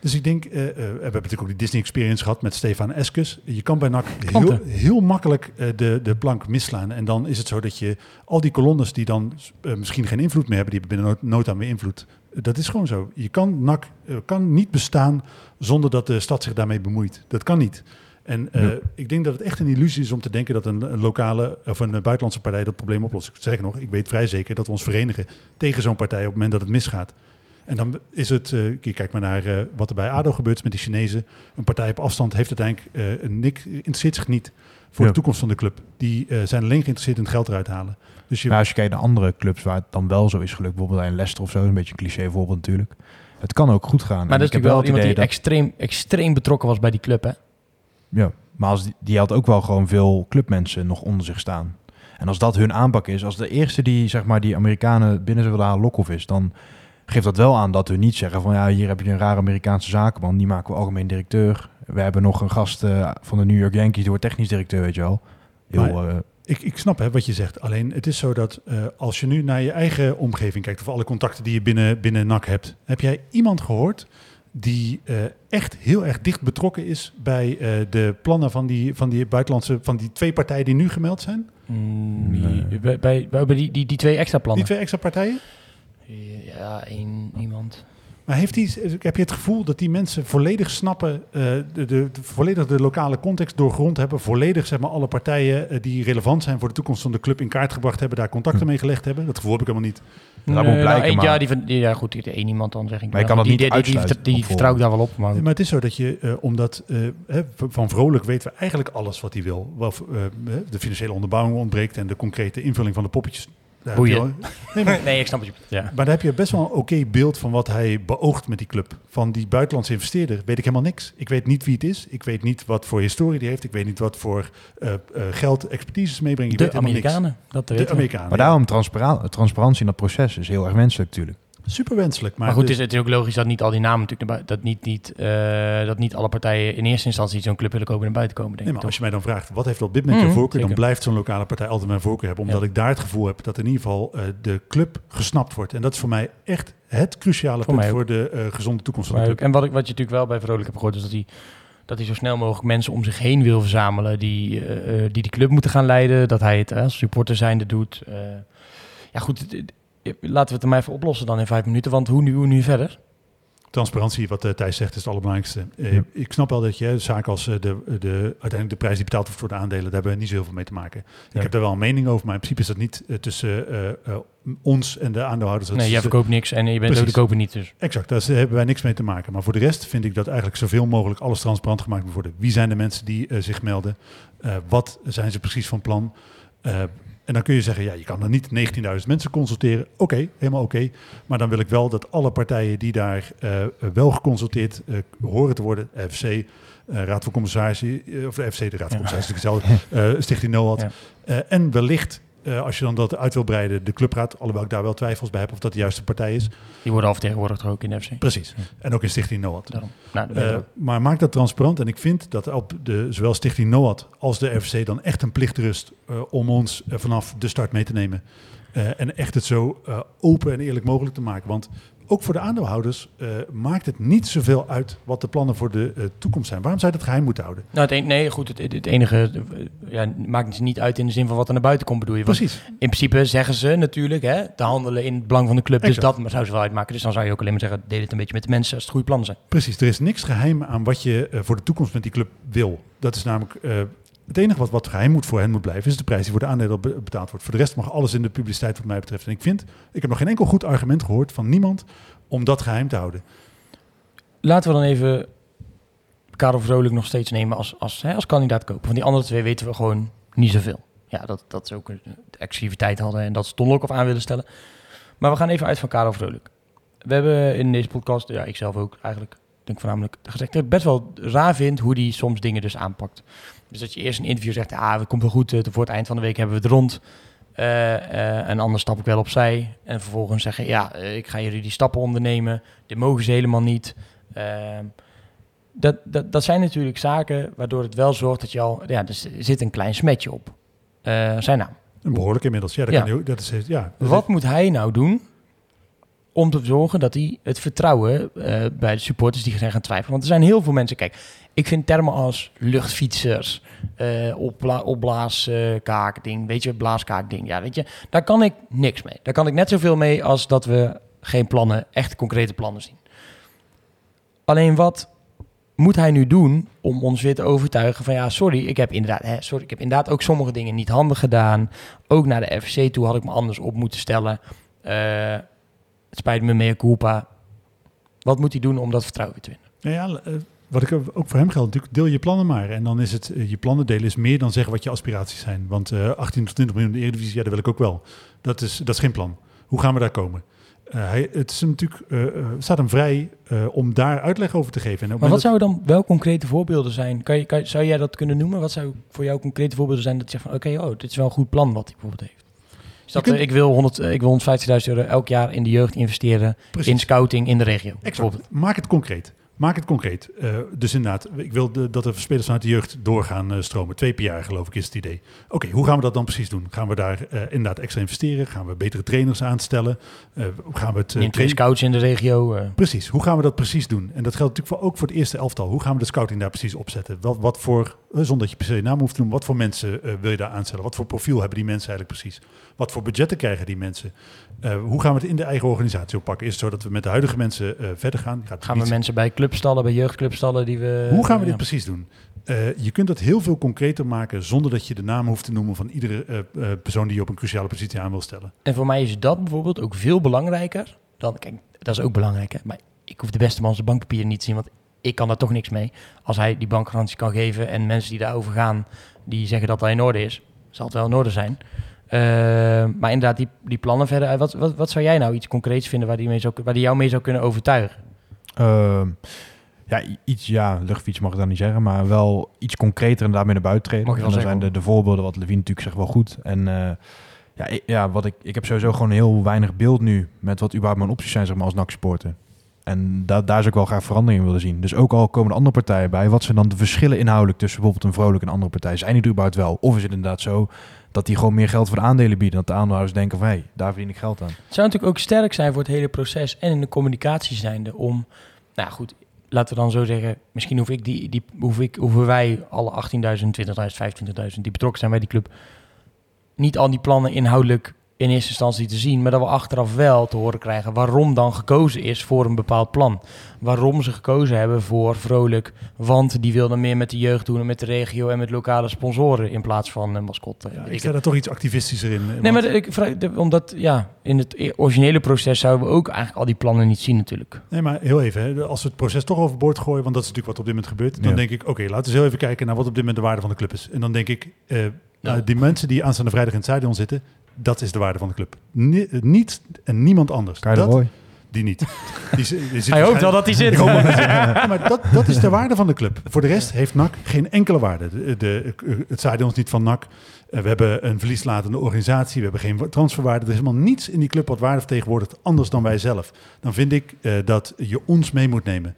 Dus ik denk, eh, we hebben natuurlijk ook die Disney Experience gehad met Stefan Eskes. Je kan bij NAC heel, heel makkelijk de, de plank misslaan. En dan is het zo dat je al die kolonnes die dan misschien geen invloed meer hebben, die hebben binnen no- nota meer invloed. Dat is gewoon zo. Je kan NAC eh, kan niet bestaan zonder dat de stad zich daarmee bemoeit. Dat kan niet. En eh, Ja. ik denk dat het echt een illusie is om te denken dat een, een lokale of een buitenlandse partij dat probleem oplost. Ik zeg nog, ik weet vrij zeker dat we ons verenigen tegen zo'n partij op het moment dat het misgaat. En dan is het, je kijkt maar naar wat er bij ADO gebeurt met die Chinezen. Een partij op afstand heeft uiteindelijk eh, een nik, interesseert zich niet voor Ja. de toekomst van de club. Die eh, zijn alleen geïnteresseerd in het geld eruit halen. Dus je, Maar als je kijkt naar andere clubs waar het dan wel zo is gelukt, bijvoorbeeld bij een Leicester of zo, een beetje een cliché voorbeeld natuurlijk. Het kan ook goed gaan. Maar dat is ik heb natuurlijk wel iemand die dat- extreem, extreem betrokken was bij die club, hè? Ja, maar als die, die had ook wel gewoon veel clubmensen nog onder zich staan. En als dat hun aanpak is, als de eerste die zeg maar die Amerikanen binnen ze willen halen Lokhoff is, dan geeft dat wel aan dat hun niet zeggen van ja, hier heb je een rare Amerikaanse zakenman, die maken we algemeen directeur. We hebben nog een gast eh, van de New York Yankees, die wordt technisch directeur, weet je wel. Heel, Maar- eh, ik, ik snap hè, wat je zegt. Alleen het is zo dat eh, als je nu naar je eigen omgeving kijkt, of alle contacten die je binnen, binnen NAC hebt, heb jij iemand gehoord die eh, echt heel erg dicht betrokken is bij eh, de plannen van die, van die buitenlandse, van die twee partijen die nu gemeld zijn? Mm, Nee. die- bij, bij, bij die, die, die twee extra Die plannen. twee extra partijen? Ja, één iemand. Maar heeft die, heb je het gevoel dat die mensen volledig snappen, eh, de, de, de- volledig de lokale context doorgrond hebben, volledig zeg maar, alle partijen eh, die relevant zijn voor de toekomst van de club in kaart gebracht hebben, daar contacten Hm. mee gelegd hebben? Dat gevoel heb ik helemaal niet. Dat moet blijken, één- maar- Ja, die van, die- ja, goed, die, één iemand dan zeg ik. Maar je wel. kan dat die, niet die, die, vertrouw ik daar wel op. Maar, Maar het is zo dat je, eh, omdat eh, hè, van Vrolijk weten we eigenlijk alles wat hij wil. Wel, eh, de financiële onderbouwing ontbreekt en de concrete invulling van de poppetjes. Daar heb je Boeien. nee, maar, nee, ik snap het. Ja. maar daar heb je best wel een oké beeld van wat hij beoogt met die club. Van die buitenlandse investeerder weet ik helemaal niks. Ik weet niet wie het is. Ik weet niet wat voor historie die heeft. Ik weet niet wat voor eh, eh, geld, expertise meebrengt. De weet helemaal niks. Amerikanen, dat De. Amerikanen. maar daarom transpara- transparantie in dat proces is heel erg wenselijk natuurlijk. Super wenselijk. Maar, Maar, goed, dus- het is, het is ook logisch dat niet al die namen natuurlijk naar dat niet, niet, eh, dat niet alle partijen in eerste instantie zo'n club willen kopen naar buiten komen, denk Nee, ik. maar toch? als je mij dan vraagt, wat heeft op dit moment je voorkeur, dan blijft zo'n lokale partij altijd mijn voorkeur hebben. Omdat Ja. ik daar het gevoel heb dat in ieder geval eh, de club gesnapt wordt. En dat is voor mij echt het cruciale Voor punt voor de eh, gezonde toekomst van de club. en wat, ik, wat je natuurlijk wel bij Vrolijk hebt gehoord, is dat hij, dat hij zo snel mogelijk mensen om zich heen wil verzamelen die, eh, eh, die die club moeten gaan leiden. Dat hij het als supporter zijnde doet. Eh, ja goed, laten we het er maar even oplossen dan in vijf minuten. Want hoe nu, hoe nu verder? Transparantie, wat eh, Thijs zegt, is het allerbelangrijkste. Eh, Ja. Ik snap wel dat je zaken als eh, de, de, uiteindelijk de prijs die betaald wordt voor de aandelen, daar hebben we niet zo heel veel mee te maken. Ja. Ik heb daar wel een mening over, maar in principe is dat niet tussen eh, eh, ons en de aandeelhouders. Dat Nee, jij de- verkoopt niks en je bent ook de koper niet. Dus. Exact, daar hebben wij niks mee te maken. Maar voor de rest vind ik dat eigenlijk zoveel mogelijk alles transparant gemaakt moet worden. Wie zijn de mensen die zich melden? Eh, wat zijn ze precies van plan? En dan kun je zeggen, ja, je kan dan niet 19.000 mensen consulteren. Oké, helemaal oké. Maar dan wil ik wel dat alle partijen die daar eh, wel geconsulteerd eh, horen te worden, FC, eh, Raad van Commissarissen, of de FC, de Raad van Commissarissen, eh, Stichting NOAD. Ja. En wellicht, eh, als je dan dat uit wil breiden, de clubraad, alhoewel ik daar wel twijfels bij heb of dat de juiste partij is. Die worden al vertegenwoordigd ook in de FC. Precies. En ook in Stichting NOAD. Daarom. Nou, Eh, maar maak dat transparant. En ik vind dat op de, zowel Stichting NOAD als de RVC dan echt een plicht rust eh, om ons vanaf de start mee te nemen. En echt het zo open en eerlijk mogelijk te maken. Want ook voor de aandeelhouders eh, maakt het niet zoveel uit wat de plannen voor de eh, toekomst zijn. Waarom zou je dat geheim moeten houden? Nou, het nee, goed, het, het enige eh, ja, maakt het niet uit in de zin van wat er naar buiten komt, bedoel je? Want Precies. in principe zeggen ze natuurlijk hè, te handelen in het belang van de club. Dus dat maar zou ze wel uitmaken. Dus dan zou je ook alleen maar zeggen, deel het een beetje met de mensen als het goede plannen zijn. Precies, er is niks geheim aan wat je voor de toekomst met die club wil. Dat is namelijk het enige wat, wat geheim moet voor hen moet blijven, is de prijs die voor de aandelen be- betaald wordt. Voor de rest mag alles in de publiciteit wat mij betreft. En ik vind, ik heb nog geen enkel goed argument gehoord van niemand om dat geheim te houden. Laten we dan even Karel Vrolijk nog steeds nemen als, als, hè, als kandidaat kopen. Van die andere twee weten we gewoon niet zoveel. Ja, dat, dat ze ook een de exclusiviteit hadden en dat ze Ton Lokhoff aan willen stellen. Maar we gaan even uit van Karel Vrolijk. We hebben in deze podcast, ja, ik zelf ook eigenlijk, denk voornamelijk gezegd, dat ik best wel raar vind hoe die soms dingen dus aanpakt. Dus dat je eerst een interview zegt, ah, het komt wel goed, eh, voor het eind van de week hebben we het rond. Eh, eh, en anders stap ik wel opzij. En vervolgens zeggen, ja, ik ga jullie die stappen ondernemen. Dit mogen ze helemaal niet. Ehm, dat, dat, dat zijn natuurlijk zaken waardoor het wel zorgt dat je al... Ja, er zit een klein smetje op. Zijn naam. Een behoorlijk inmiddels. Ja, dat, Ja. Kan dat is ja. dat Wat moet hij nou doen om te zorgen dat hij het vertrouwen eh, bij de supporters die zijn gaan twijfelen? Want er zijn heel veel mensen... Kijk, ik vind termen als luchtfietsers, eh opbla opblaaskaakding, weet je, blaaskaakding. Ja, weet je, daar kan ik niks mee. Daar kan ik net zoveel mee als dat we geen plannen, echt concrete plannen zien. Alleen wat moet hij nu doen om ons weer te overtuigen van ja, sorry, ik heb inderdaad, hè, sorry, ik heb inderdaad ook sommige dingen niet handig gedaan. Ook naar de FVC toe had ik me anders op moeten stellen. Eh, het spijt me, mea culpa. Wat moet hij doen om dat vertrouwen weer te winnen? Nou ja, eh, wat ik ook voor hem geldt natuurlijk, deel je plannen maar. En dan is het, eh, je plannen delen is meer dan zeggen wat je aspiraties zijn. Want eh 18 tot 20 miljoen in de Eredivisie, ja, dat wil ik ook wel. Dat is, dat is geen plan. Hoe gaan we daar komen? Eh, hij, het is hem natuurlijk, eh, eh, staat hem vrij eh, om daar uitleg over te geven. En Maar wat zouden dan wel concrete voorbeelden zijn? Kan je, kan, zou jij dat kunnen noemen? Wat zou voor jou concrete voorbeelden zijn dat je zegt van oké, oh, dit is wel een goed plan wat hij bijvoorbeeld heeft? Is dat, kunt- eh, ik, wil 100, eh, ik wil 150.000 euro elk jaar in de jeugd investeren, precies. in scouting in de regio. Exact. Maak het concreet. Maak het concreet. Eh, dus inderdaad, ik wil de, dat de spelers vanuit de jeugd doorgaan stromen. Twee per jaar geloof ik is het idee. Oké, hoe gaan we dat dan precies doen? Gaan we daar inderdaad extra investeren? Gaan we betere trainers aanstellen? Gaan we het Neemt twee train- scouts in de regio. Precies, hoe gaan we dat precies doen? En dat geldt natuurlijk voor, ook voor het eerste elftal. Hoe gaan we de scouting daar precies opzetten? Wat, wat voor, zonder dat je per se naam hoeft te noemen, wat voor mensen eh, wil je daar aanstellen? Wat voor profiel hebben die mensen eigenlijk precies? Wat voor budgetten krijgen die mensen? Eh, hoe gaan we het in de eigen organisatie oppakken? Is het zo dat we met de huidige mensen eh, verder gaan? Gaat Gaan we mensen bij clubstallen, bij jeugdclubstallen die we... hoe gaan we dit ja. precies doen? Eh, je kunt dat heel veel concreter maken zonder dat je de naam hoeft te noemen van iedere eh, eh, persoon die je op een cruciale positie aan wil stellen. En voor mij is dat bijvoorbeeld ook veel belangrijker dan... Kijk, dat is ook belangrijk, hè? Maar ik hoef de beste man zijn bankpapieren niet te zien, want ik kan daar toch niks mee. Als hij die bankgarantie kan geven en mensen die daarover gaan, die zeggen dat dat in orde is, zal het wel in orde zijn. Eh, maar inderdaad, die, die plannen verder. Wat, wat, wat zou jij nou iets concreets vinden waar die, mee zou, waar die jou mee zou kunnen overtuigen? Ehm, ja, iets, ja, luchtfiets mag ik dan niet zeggen, maar wel iets concreter en daarmee naar buiten treden. Mag je wel en dan zijn de, de voorbeelden, wat Levine natuurlijk zegt, wel goed. En eh, Ja, ik, ja wat ik, ik heb sowieso gewoon heel weinig beeld nu met wat überhaupt mijn opties zijn zeg maar, als NAC-supporter. En da daar zou ik wel graag verandering in willen zien. Dus ook al komen er andere partijen bij, wat zijn dan de verschillen inhoudelijk tussen bijvoorbeeld een vrolijk en andere partij? Zijn die er überhaupt wel? Of is het inderdaad zo dat die gewoon meer geld voor de aandelen bieden? Dat de aandeelhouders denken van, hé, hey, daar verdien ik geld aan. Het zou natuurlijk ook sterk zijn voor het hele proces en in de communicatie zijnde om, nou goed, laten we dan zo zeggen, misschien hoef ik die, die hoef ik, hoeven wij alle 18.000, 20.000, 25.000 die betrokken zijn bij die club, niet al die plannen inhoudelijk in eerste instantie te zien, maar dat we achteraf wel te horen krijgen waarom dan gekozen is voor een bepaald plan. Waarom ze gekozen hebben voor Vrolijk, want die wilden meer met de jeugd doen en met de regio en met lokale sponsoren in plaats van een mascotte. Ja, ik sta daar toch iets activistischer in. Nee, want- maar ik omdat ja, in het originele proces zouden we ook eigenlijk al die plannen niet zien natuurlijk. Nee, maar heel even. Hè. Als we het proces toch overboord gooien, want dat is natuurlijk wat op dit moment gebeurt, dan Ja. denk ik, oké, laten we eens heel even kijken naar wat op dit moment de waarde van de club is. En dan denk ik, eh, die mensen die aanstaande vrijdag in het stadion zitten, dat is de waarde van de club. Ni- niet en niemand anders. Dat, Roy. die niet. Die, zi- die zit Hij hoopt wel dat hij zit. Dat hij- Ja, maar dat, dat is de waarde van de club. Voor de rest heeft NAC geen enkele waarde. De, de, het stadion is niet van NAC. Eh, We hebben een verlieslatende organisatie. We hebben geen transferwaarde. Er is helemaal niets in die club wat waarde vertegenwoordigt anders dan wij zelf. Dan vind ik eh, dat je ons mee moet nemen.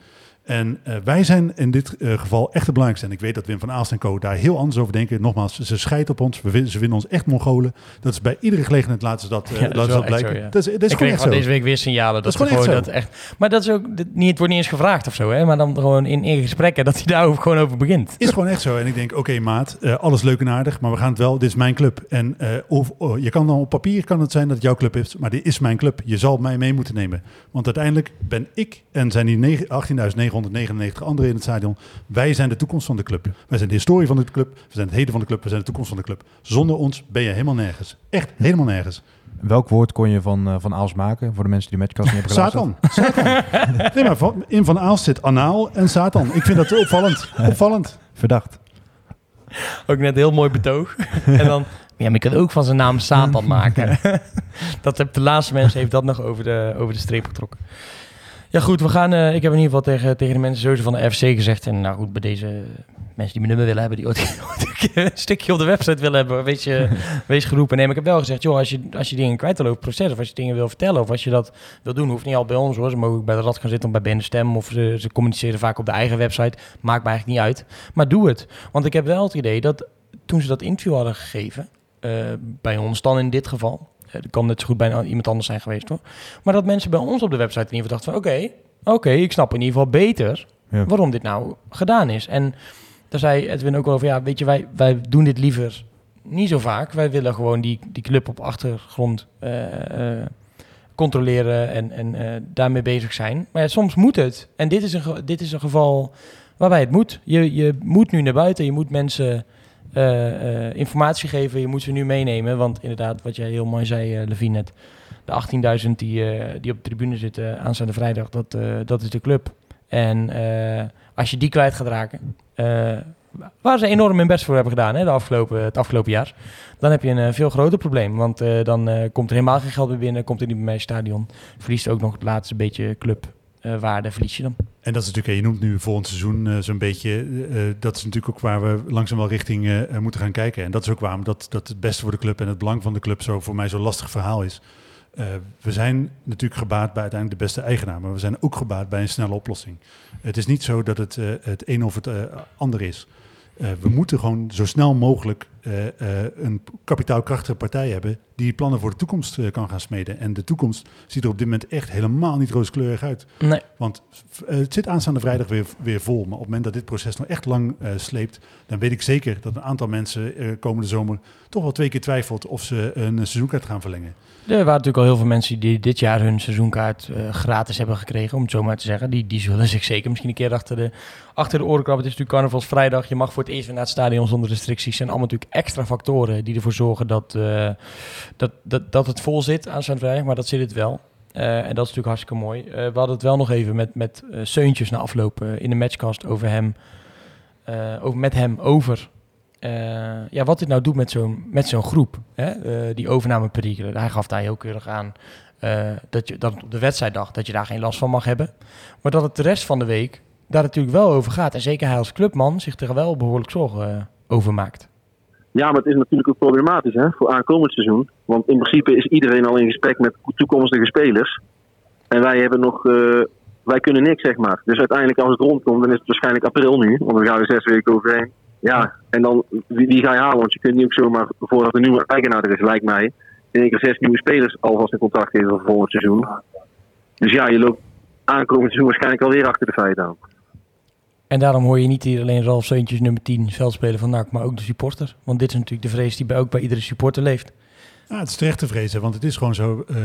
En eh, wij zijn in dit eh, geval echt de belangrijkste. En ik weet dat Wim van Aalst en Co. daar heel anders over denken. Nogmaals, ze scheiden op ons. Ze winnen ons echt Mongolen. Dat is bij iedere gelegenheid laten ze dat, eh, dat, ze dat Dat is, dat is ik gewoon echt zo. deze week weer signalen dat, dat, gewoon echt dat echt... Maar dat is ook... Niet, het wordt niet eens gevraagd of zo, hè? Maar dan gewoon in, in gesprekken dat hij daar gewoon over begint. Is gewoon echt zo. En ik denk, oké maat, alles leuk en aardig. Maar we gaan het wel... Dit is mijn club. En of, oh, je kan dan op papier kan het zijn dat jouw club heeft, Maar dit is mijn club. Je zal mij mee moeten nemen. Want uiteindelijk ben ik en zijn die 18.900 599 anderen in het stadion. Wij zijn de toekomst van de club. Wij zijn de historie van de club. We zijn het heden van de club. We zijn de toekomst van de club. Zonder ons ben je helemaal nergens. Echt helemaal nergens. Welk woord kon je van, eh, van Aals maken voor de mensen die Matchcast niet hebben? Satan. Satan. nee, maar in Van Aals zit anaal en Satan. Ik vind dat opvallend. Opvallend. Verdacht. Ook net heel mooi betoog. en dan... Ja, maar je kan ook van zijn naam Satan maken. dat heb de laatste mensen heeft dat nog over de, over de streep getrokken. Ja goed, we gaan, eh, ik heb in ieder geval tegen, tegen de mensen sowieso van de FC gezegd. En nou goed, bij deze mensen die mijn nummer willen hebben, die ooit ooit een stukje op de website willen hebben, wees, je, wees geroepen. Nee, maar ik heb wel gezegd, joh, als je, als je dingen kwijt wil over proces, of als je dingen wil vertellen, of als je dat wil doen, hoeft niet al bij ons hoor. Ze mogen ook bij de rad gaan zitten of bij Ben Stem, of ze, ze communiceren vaak op de eigen website. Maakt me eigenlijk niet uit. Maar doe het. Want ik heb wel het idee dat toen ze dat interview hadden gegeven, eh, bij ons dan in dit geval, eh, dat kan net zo goed bij iemand anders zijn geweest hoor, maar dat mensen bij ons op de website in ieder geval dachten van oké, oké, ik snap in ieder geval beter Ja. waarom dit nou gedaan is. En daar zei Edwin ook over, ja, weet je, wij, wij doen dit liever niet zo vaak. Wij willen gewoon die, die club op achtergrond eh, eh, controleren en, en daarmee bezig zijn. Maar ja, soms moet het. En dit is een, dit is een geval waarbij het moet. Je, je moet nu naar buiten, je moet mensen eh, eh, informatie geven, je moet ze nu meenemen. Want inderdaad, wat jij heel mooi zei, eh Levine, net, de 18.000 die, die op de tribune zitten aanstaande vrijdag, dat, dat is de club. En als je die kwijt gaat raken, waar ze enorm hun best voor hebben gedaan hè, de afgelopen, het afgelopen jaar, dan heb je een veel groter probleem. Want dan komt er helemaal geen geld meer binnen, komt er niet bij het stadion. Verliest ook nog het laatste beetje clubwaarde, verlies je dan. En dat is natuurlijk, je noemt nu volgend seizoen eh, zo'n beetje, eh, eh, dat is natuurlijk ook waar we langzaam wel richting moeten gaan kijken. En dat is ook waarom dat, dat het beste voor de club en het belang van de club zo voor mij zo'n lastig verhaal is. We zijn natuurlijk gebaat bij uiteindelijk de beste eigenaar, maar we zijn ook gebaat bij een snelle oplossing. Het is niet zo dat het het een of het ander is. We moeten gewoon zo snel mogelijk eh, eh, een kapitaalkrachtige partij hebben die plannen voor de toekomst eh, kan gaan smeden. En de toekomst ziet er op dit moment echt helemaal niet rooskleurig uit. Nee. Want het zit aanstaande vrijdag weer, weer vol. Maar op het moment dat dit proces nog echt lang sleept, dan weet ik zeker dat een aantal mensen komende zomer toch wel twee keer twijfelt of ze een seizoenkaart gaan verlengen. Er waren natuurlijk al heel veel mensen die dit jaar hun seizoenkaart gratis hebben gekregen, om het zo maar te zeggen. Die, die zullen zich zeker misschien een keer achter de, achter de oren krabben. Het is natuurlijk carnavalsvrijdag. Je mag voor het eerst weer naar het stadion zonder restricties. Het zijn allemaal natuurlijk extra factoren die ervoor zorgen dat, eh, dat, dat, dat het vol zit aan zijn vrijdag. Maar dat zit het wel. Eh, en dat is natuurlijk hartstikke mooi. Eh, we hadden het wel nog even met, met Seuntjes na afloop eh, in de matchcast over hem. over, met hem over ja, wat dit nou doet met zo'n, met zo'n groep. Hè? die overnameperikelen. Hij gaf daar heel keurig aan dat, je, dat op de wedstrijddag dat je daar geen last van mag hebben. Maar dat het de rest van de week daar natuurlijk wel over gaat. En zeker hij als clubman zich er wel behoorlijk zorgen over maakt. Ja, maar het is natuurlijk ook problematisch hè, voor aankomend seizoen. Want in principe is iedereen al in gesprek met toekomstige spelers. En wij hebben nog, eh, wij kunnen niks, zeg maar. Dus uiteindelijk als het rondkomt, dan is het waarschijnlijk april nu. Want dan gaan we zes weken overheen. Ja, en dan, wie, ga je halen? Want je kunt niet ook zomaar, voordat de nieuwe eigenaar er is, lijkt mij, in één keer zes nieuwe spelers alvast een contract geven voor volgend seizoen. Dus ja, je loopt aankomend seizoen waarschijnlijk alweer achter de feiten aan. En daarom hoor je niet hier alleen Ralf Seuntjes, nummer 10, veldspeler van NAC, maar ook de supporter. Want dit is natuurlijk de vrees die bij, ook bij iedere supporter leeft. Ja, het is terecht te vrezen, want het is gewoon zo. eh,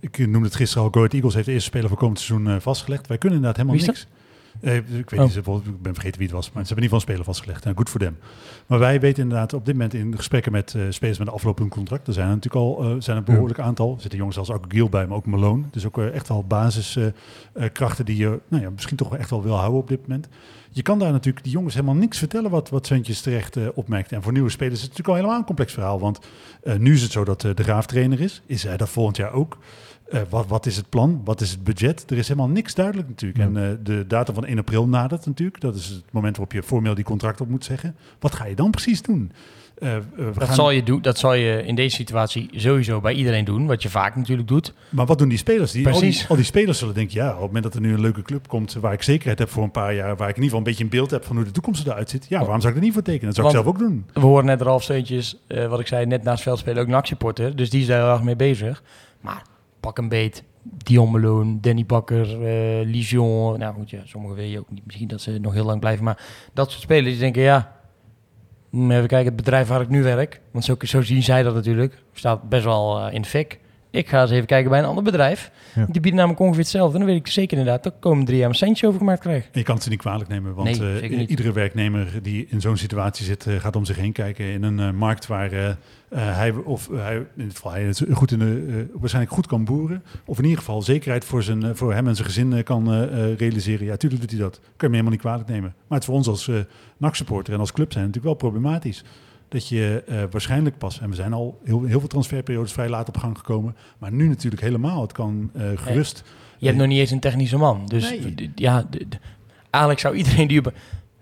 ik noemde het gisteren al. Go Ahead Eagles heeft de eerste speler voor komend seizoen eh, vastgelegd. Wij kunnen inderdaad helemaal niks. Eh, ik weet Oh. niet, ik ben vergeten wie het was, maar ze hebben in ieder geval een speler vastgelegd. En goed voor them. Maar wij weten inderdaad op dit moment in gesprekken met eh, spelers met een aflopend contract. Er zijn er natuurlijk al eh, zijn een behoorlijk aantal. Er zitten jongens als ook Giel bij, maar ook Malone. Dus ook echt wel basiskrachten die je nou ja, misschien toch wel echt wel wil houden op dit moment. Je kan daar natuurlijk die jongens helemaal niks vertellen wat, wat Suntjes terecht opmerkt. En voor nieuwe spelers is het natuurlijk al helemaal een complex verhaal. Want nu is het zo dat de Graaf trainer is. Is hij dat volgend jaar ook? Eh, wat, wat is het plan? Wat is het budget? Er is helemaal niks duidelijk natuurlijk. Ja. En eh, de datum van 1 april nadert natuurlijk. Dat is het moment waarop je formeel die contract op moet zeggen. Wat ga je dan precies doen? Eh, Dat gaan- zal, je doen, dat zal je in deze situatie sowieso bij iedereen doen, wat je vaak natuurlijk doet. Maar wat doen die spelers? Die, al, die, Precies. al die spelers zullen denken, ja, op het moment dat er nu een leuke club komt waar ik zekerheid heb voor een paar jaar, waar ik in ieder geval een beetje een beeld heb van hoe de toekomst eruit ziet. Ja, waarom zou ik er niet voor tekenen? Dat zou ik zelf ook doen. We horen net Ralf Seuntjes, eh, wat ik zei, net naast veldspelen ook een supporter. Dus die is daar heel erg mee bezig. Maar pak een beet. Dion Malone, Danny Bakker, eh Lijon. Nou goed, ja, sommigen weet je ook niet. Misschien dat ze nog heel lang blijven. Maar dat soort spelers die denken, ja... mm, Even kijken, het bedrijf waar ik nu werk. Want zo, zo zien zij dat natuurlijk. Staat best wel eh, in fik. Ik ga eens even kijken bij een ander bedrijf. Ja. Die bieden namelijk ongeveer hetzelfde. En dan weet ik zeker inderdaad dat ik komende drie jaar een centje overgemaakt krijg. Je kan het ze niet kwalijk nemen, want Nee, eh, iedere werknemer die in zo'n situatie zit, eh, gaat om zich heen kijken in een eh, markt waar hij of hij, in dit geval hij het goed in de, waarschijnlijk goed kan boeren, of in ieder geval zekerheid voor, zijn, voor hem en zijn gezin kan realiseren. Ja, tuurlijk doet hij dat. Kan je hem helemaal niet kwalijk nemen. Maar het is voor ons als NAC-supporter en als club zijn natuurlijk wel problematisch. Dat je eh, waarschijnlijk pas, en we zijn al heel, heel veel transferperiodes vrij laat op gang gekomen, maar nu natuurlijk helemaal. Het kan eh, gerust. Je hebt nog niet eens een technische man. Dus Nee. ja, eigenlijk zou iedereen die...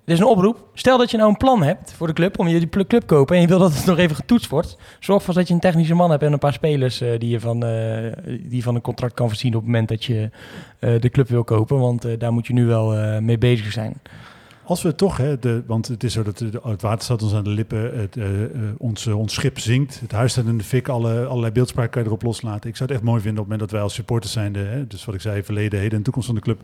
Er is een oproep. Stel dat je nou een plan hebt voor de club, om je die club kopen en je wil dat het nog even getoetst wordt. Zorg ervoor dat je een technische man hebt en een paar spelers eh, die je van, eh, die van een contract kan voorzien op het moment dat je eh, de club wil kopen. Want eh, daar moet je nu wel eh, mee bezig zijn. Als we toch, hè, de, want het is zo dat de, het water staat ons aan de lippen, het, eh, ons, eh, ons schip zinkt, het huis staat in de fik, alle, allerlei beeldspraak kan je erop loslaten. Ik zou het echt mooi vinden op het moment dat wij als supporters zijn, hè, dus wat ik zei, verleden, heden en toekomst van de club,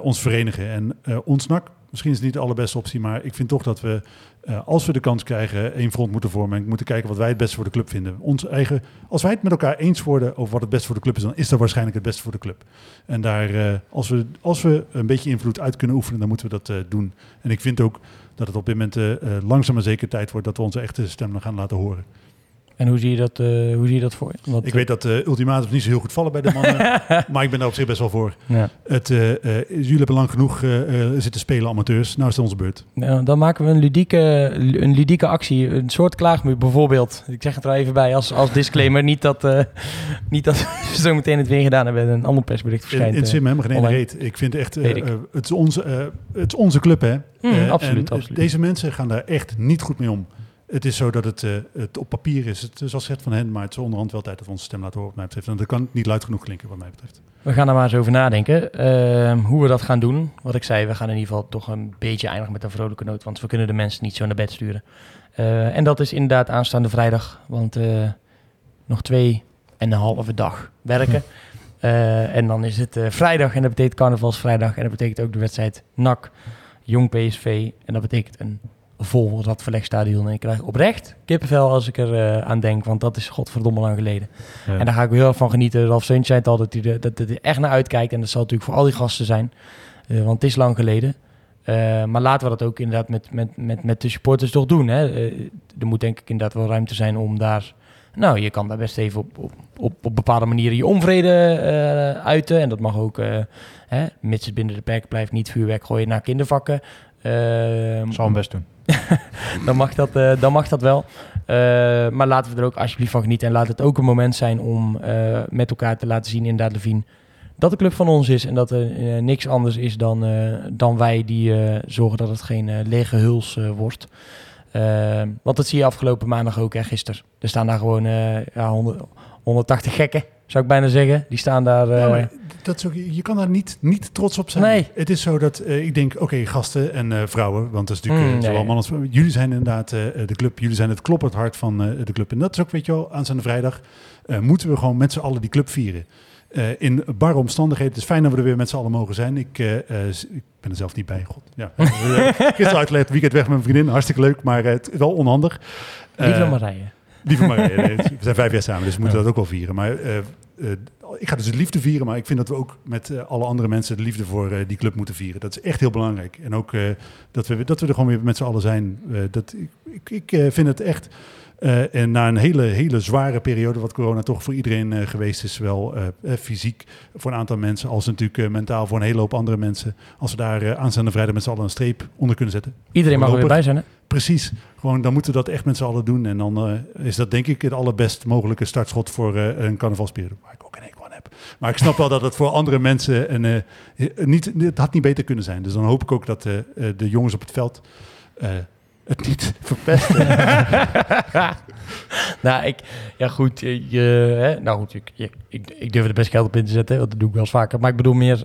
ons verenigen. En ons NAC, misschien is het niet de allerbeste optie, maar ik vind toch dat we, eh, als we de kans krijgen, één front moeten vormen en moeten kijken wat wij het beste voor de club vinden. Ons eigen, als wij het met elkaar eens worden over wat het beste voor de club is, dan is dat waarschijnlijk het beste voor de club. En daar, eh, als, we, als we een beetje invloed uit kunnen oefenen, dan moeten we dat eh, doen. En ik vind ook dat het op dit moment langzaam maar zeker tijd wordt dat we onze echte stem gaan laten horen. En hoe zie je dat, eh, hoe zie je dat voor je? Want, Ik weet dat de ultimatums niet zo heel goed vallen bij de mannen, maar ik ben daar op zich best wel voor. eh, ja. Het, eh, eh, jullie hebben lang genoeg eh, eh, zitten spelen, amateurs. Nou is het onze beurt. Nou, dan maken we een ludieke, een ludieke actie. Een soort klaagmuur bijvoorbeeld. Ik zeg het er even bij als, als disclaimer. niet, dat, eh, niet dat we zo meteen het weer gedaan hebben. en Een ander persbericht In, verschijnt. in het eh. zin me helemaal geen ene reet. Ik vind echt, eh, ik. eh, het, is onze, eh, het is onze club, hè. Eh, absoluut, eh, absoluut. Deze mensen gaan daar echt niet goed mee om. Het is zo dat het, eh, het op papier is. Het is als het van hen, maar het is onderhand wel tijd dat we onze stem laten horen, wat mij betreft. En dat kan niet luid genoeg klinken, wat mij betreft. We gaan er maar eens over nadenken. ehm, hoe we dat gaan doen. Wat ik zei, we gaan in ieder geval toch een beetje eindigen met een vrolijke noot. Want we kunnen de mensen niet zo naar bed sturen. Eh, en dat is inderdaad aanstaande vrijdag. Want eh, nog twee en een halve dag werken. En dan is het vrijdag en dat betekent carnavalsvrijdag. En dat betekent ook de wedstrijd NAC, Jong PSV. En dat betekent een vol Radverlegstadion. En ik krijg oprecht kippenvel als ik er eh, aan denk. Want dat is godverdomme lang geleden. Ja. En daar ga ik heel erg van genieten. Ralf Seuntje zei het al, dat hij er, dat hij er echt naar uitkijkt. En dat zal natuurlijk voor al die gasten zijn. Eh, want het is lang geleden. Eh, maar laten we dat ook inderdaad met, met, met, met de supporters toch doen. Hè? Er moet denk ik inderdaad wel ruimte zijn om daar... Nou, je kan daar best even op, op, op, op bepaalde manieren je onvrede uiten. En dat mag ook, hè, mits het binnen de perken blijft, niet vuurwerk gooien naar kindervakken. Zal hem best doen. dan mag dat, eh, dan mag dat wel. Eh, maar laten we er ook alsjeblieft van genieten. En laat het ook een moment zijn om eh, met elkaar te laten zien, inderdaad, Levine, dat de club van ons is. En dat er niks anders is dan, dan wij die zorgen dat het geen lege huls wordt. Want dat zie je afgelopen maandag ook, hè, gisteren. Er staan daar gewoon ja, 100, 180 gekken, zou ik bijna zeggen. Die staan daar... dat is ook, je kan daar niet, niet trots op zijn. Nee. Het is zo dat eh, ik denk, oké, gasten en eh, vrouwen, want dat is natuurlijk Mm, eh, zowel mannen als. Jullie zijn inderdaad de club, jullie zijn het kloppend hart van de club. En dat is ook, weet je wel, aanstaande vrijdag moeten we gewoon met z'n allen die club vieren. In barre omstandigheden. Het is fijn dat we er weer met z'n allen mogen zijn. Ik, ik ben er zelf niet bij. God. Ja. Gisteren uitgelegd, weekend weg met mijn vriendin. Hartstikke leuk, maar het is wel onhandig. Lieve Marije. Lieve Marije, nee, we zijn vijf jaar samen, dus we moeten dat ook wel vieren. Maar ik ga dus de liefde vieren, maar ik vind dat we ook met eh, alle andere mensen de liefde voor eh, die club moeten vieren. Dat is echt heel belangrijk. En ook eh, dat, we, dat we er gewoon weer met z'n allen zijn. Dat, ik ik, ik vind het echt, en na een hele, hele zware periode, wat corona toch voor iedereen geweest is, zowel fysiek voor een aantal mensen, als natuurlijk mentaal voor een hele hoop andere mensen. Als we daar aanstaande vrijdag met z'n allen een streep onder kunnen zetten. Iedereen mag er weer bij zijn, hè? Precies. Gewoon, dan moeten we dat echt met z'n allen doen. En dan is dat denk ik het allerbest mogelijke startschot voor een carnavalsperiode. Waar ik ook een heb. Maar ik snap wel dat het voor andere mensen een, eh, niet, het had niet beter kunnen zijn. Dus dan hoop ik ook dat eh, eh, de jongens op het veld het niet verpesten. nou, ik, ja goed, je, hè, nou goed, ik, je- ik, ik durf er best geld op in te zetten, want dat doe ik wel eens vaker. Maar ik bedoel meer,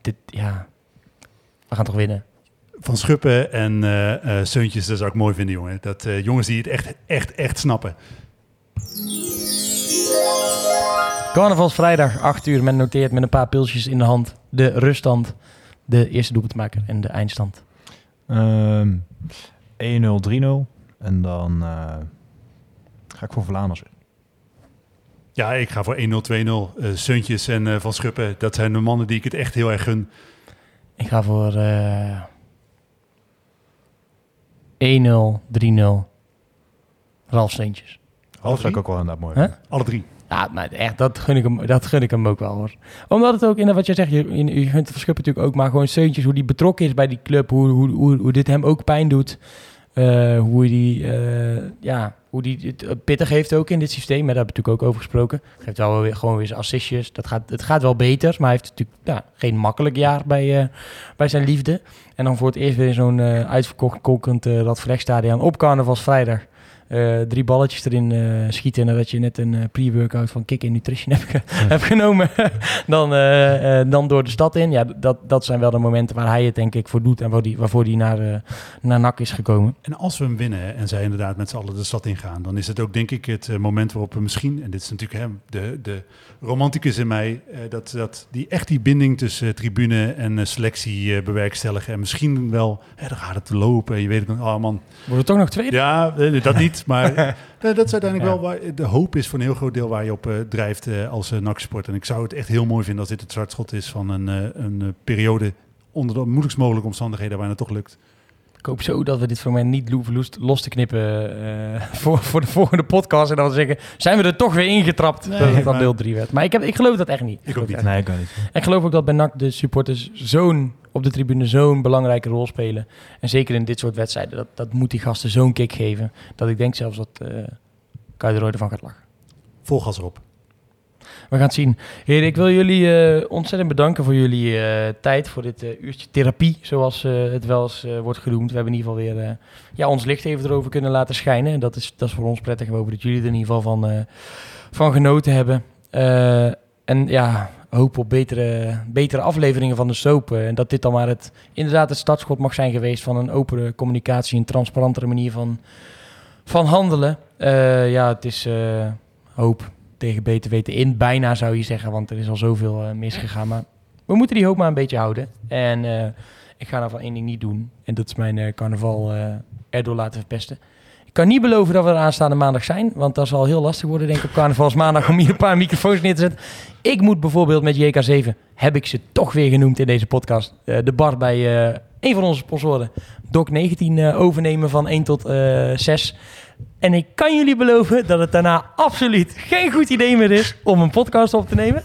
dit, ja, we gaan toch winnen. Van Schuppen en eh Seuntjes, dat zou ik mooi vinden, jongen. Dat jongens die het echt, echt, echt snappen. Carnavalsvrijdag, 8 uur, men noteert met een paar pilsjes in de hand de ruststand, de eerste doelpuntmaker en de eindstand. Ehm 1-0, 3-0. En dan eh, ga ik voor Vlaanders. Ja, ik ga voor 1-0, 2-0. Eh Seuntjes en eh, Van Schuppen, dat zijn de mannen die ik het echt heel erg gun. Ik ga voor eh 1-0, 3-0. Ralf Steentjes. Half vind ik ook wel inderdaad mooi. Huh? Alle drie. Ja, maar echt, dat gun ik hem, dat gun ik hem ook wel hoor. Omdat het ook, in wat jij zegt, je, je gunt Verschuppen natuurlijk ook, maar gewoon Seuntjes, hoe die betrokken is bij die club, hoe, hoe, hoe, dit hem ook pijn doet. Eh, hoe die, eh, ja, hoe die het pittig heeft ook in dit systeem. Daar hebben we natuurlijk ook over gesproken. Geeft wel weer, gewoon weer zijn assistjes. Dat gaat, het gaat wel beter, maar hij heeft natuurlijk geen makkelijk jaar bij, eh, bij zijn liefde. En dan voor het eerst weer zo'n eh, uitverkocht kolkend uh, Radverlegstadion op carnavalsvrijdag. Uh, drie balletjes erin uh, schieten nadat je net een uh, pre-workout van Kick in Nutrition hebt, ge hebt genomen. dan, dan door de stad in. Ja, dat, dat zijn wel de momenten waar hij het denk ik voor doet en waar die, waarvoor hij naar, naar NAC is gekomen. En als we hem winnen en zij inderdaad met z'n allen de stad ingaan, dan is het ook denk ik het moment waarop we misschien, en dit is natuurlijk hè, de, de romanticus in mij, dat, dat die echt die binding tussen tribune en selectie bewerkstelligen. En misschien wel, hè, dan gaat het lopen. Je weet het nog, oh man. Wordt het toch nog tweede? Ja, dat niet. Maar dat is uiteindelijk wel waar de hoop is voor een heel groot deel waar je op uh, drijft uh, als uh, NAC-sport. En ik zou het echt heel mooi vinden als dit het startschot is van een, een periode onder de moeilijkst mogelijke omstandigheden waar het toch lukt. Ik hoop zo dat we dit fragment niet los, los te knippen voor, voor de volgende podcast. En dan zeggen, zijn we er toch weer ingetrapt nee, dat het dan deel 3 werd. Maar ik, heb, ik geloof dat echt niet. Ik ook niet. Nee, ik ook niet. En ik geloof ook dat bij NAC de supporters zo'n op de tribune zo'n belangrijke rol spelen. En zeker in dit soort wedstrijden, dat, dat moet die gasten zo'n kick geven. Dat ik denk zelfs dat uh, Kuiderooi ervan gaat lachen. Vol gas erop. We gaan het zien. Heren, ik wil jullie uh, ontzettend bedanken voor jullie uh, tijd, voor dit uh, uurtje therapie, zoals het wel eens wordt genoemd. We hebben in ieder geval weer ja, ons licht even erover kunnen laten schijnen. En dat is, dat is voor ons prettig. We hopen dat jullie er in ieder geval van, van genoten hebben. en ja, hoop op betere, betere afleveringen van de soap. En dat dit dan maar het, inderdaad het startschot mag zijn geweest van een opene communicatie, een transparantere manier van, van handelen. Ja, het is hoop tegen beter weten in, bijna zou je zeggen, want er is al zoveel uh, misgegaan. Maar we moeten die hoop maar een beetje houden. En ik ga nou van één ding niet doen. En dat is mijn carnaval erdoor laten verpesten. Ik kan niet beloven dat we er aanstaande maandag zijn. Want dat zal heel lastig worden, denk ik, op carnavalsmaandag om hier een paar microfoons neer te zetten. Ik moet bijvoorbeeld met JK7, heb ik ze toch weer genoemd in deze podcast, de bar bij een van onze sponsoren, Doc 19, uh, overnemen van 1 tot 6. En ik kan jullie beloven dat het daarna absoluut geen goed idee meer is om een podcast op te nemen.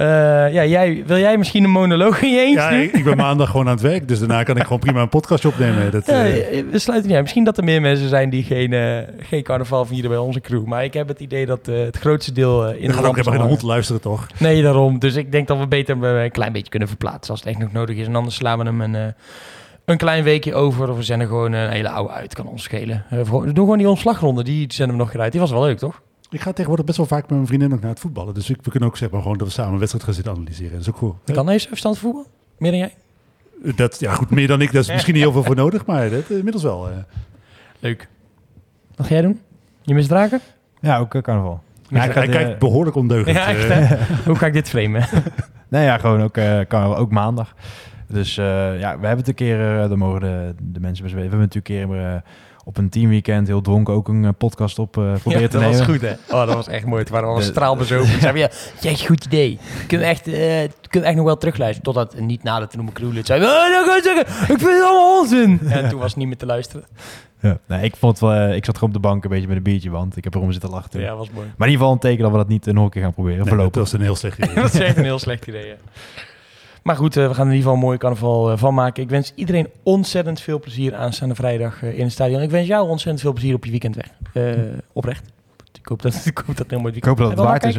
Uh, ja, jij, wil jij misschien een monoloog in je eentje ja? Ik, ik ben maandag gewoon aan het werk, dus daarna kan ik gewoon prima een podcastje opnemen. Dat, ja, uh... we sluiten niet uit. Misschien dat er meer mensen zijn die geen, uh, geen carnaval vieren bij onze crew. Maar ik heb het idee dat het grootste deel in de gaat ook helemaal geen hond luisteren, toch? Nee, daarom. Dus ik denk dat we beter een klein beetje kunnen verplaatsen als het echt nog nodig is. En anders slaan we hem een, een klein weekje over of we zenden gewoon een hele oude uit. Kan ons schelen. Eh, voor- we doen gewoon die ontslagronde, die zenden we nog eruit. Die was wel leuk, toch? Ik ga tegenwoordig best wel vaak met mijn vriendin ook naar het voetballen. Dus ik, we kunnen ook zeg maar gewoon dat we samen een wedstrijd gaan zitten analyseren. Dat is ook goed. Ik kan deze verstand voetbal? Meer dan jij? Dat, ja, goed, meer dan ik. Daar is misschien niet heel veel voor nodig, maar dat, eh, inmiddels wel. eh. Leuk. Wat ga jij doen? Je misdragen? Ja, ook eh, carnaval. Ja, ik ga hij de- kijkt behoorlijk ondeugend. Ja, echt, eh. hè? Hoe ga ik dit framen? Nee, ja, gewoon ook, eh carnaval, ook maandag. Dus eh, ja, we hebben het een keer, eh daar mogen de, de mensen best weten. We hebben natuurlijk een keer eh, op een teamweekend heel dronken ook een podcast op eh proberen Ja, te dat nemen. was goed, hè? Oh, dat was echt mooi. Het waren allemaal De- straalbezopen. Ik zei ja, goed idee. Kunnen we echt, eh, kunnen we echt nog wel terugluisteren. Totdat niet nader te noemen het zei. Oh, dan ik zeggen, ik vind het allemaal onzin. En toen was het niet meer te luisteren. Ja. Nee, ik, vond ik zat gewoon op de bank een beetje met een biertje, want ik heb erom zitten lachen. Ja, was mooi. Maar in ieder geval een teken dat we dat niet nog een keer gaan proberen. Nee, voorlopig. dat was een heel slecht idee. dat is echt een heel slecht idee, ja. Maar goed, eh, we gaan er in ieder geval een mooie carnaval eh, van maken. Ik wens iedereen ontzettend veel plezier aanstaande vrijdag eh, in het stadion. Ik wens jou ontzettend veel plezier op je weekend weg. Eh, oprecht. Ik hoop dat, ik hoop dat het heel mooi Ik weekend hoop dat het waard is.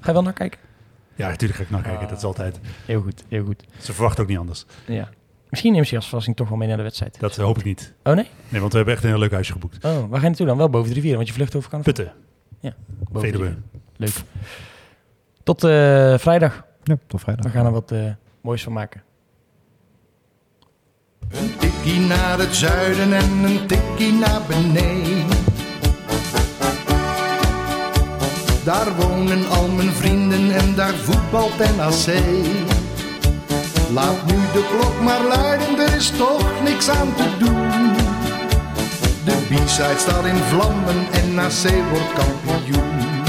Ga je wel naar kijken? Ja, natuurlijk ga ik naar kijken. Dat is altijd. Heel goed, heel goed. Ze verwachten ook niet anders. Ja. Misschien neem je als verrassing toch wel mee naar de wedstrijd. Dat hoop ik niet. Oh nee? Nee, want we hebben echt een heel leuk huisje geboekt. Oh, waar ga je naartoe dan? Wel boven de rivier, want je vlucht over carnaval. Putten, Boven de Veluwe. rivier. Leuk. Tot eh, vrijdag. Ja, tot vrijdag. We gaan er wat eh, moois van maken. Een tikkie naar het zuiden en een tikkie naar beneden. Daar wonen al mijn vrienden en daar voetbalt NAC. Laat nu de klok maar luiden, er is toch niks aan te doen. De B-side staat in vlammen en NAC wordt kampioen.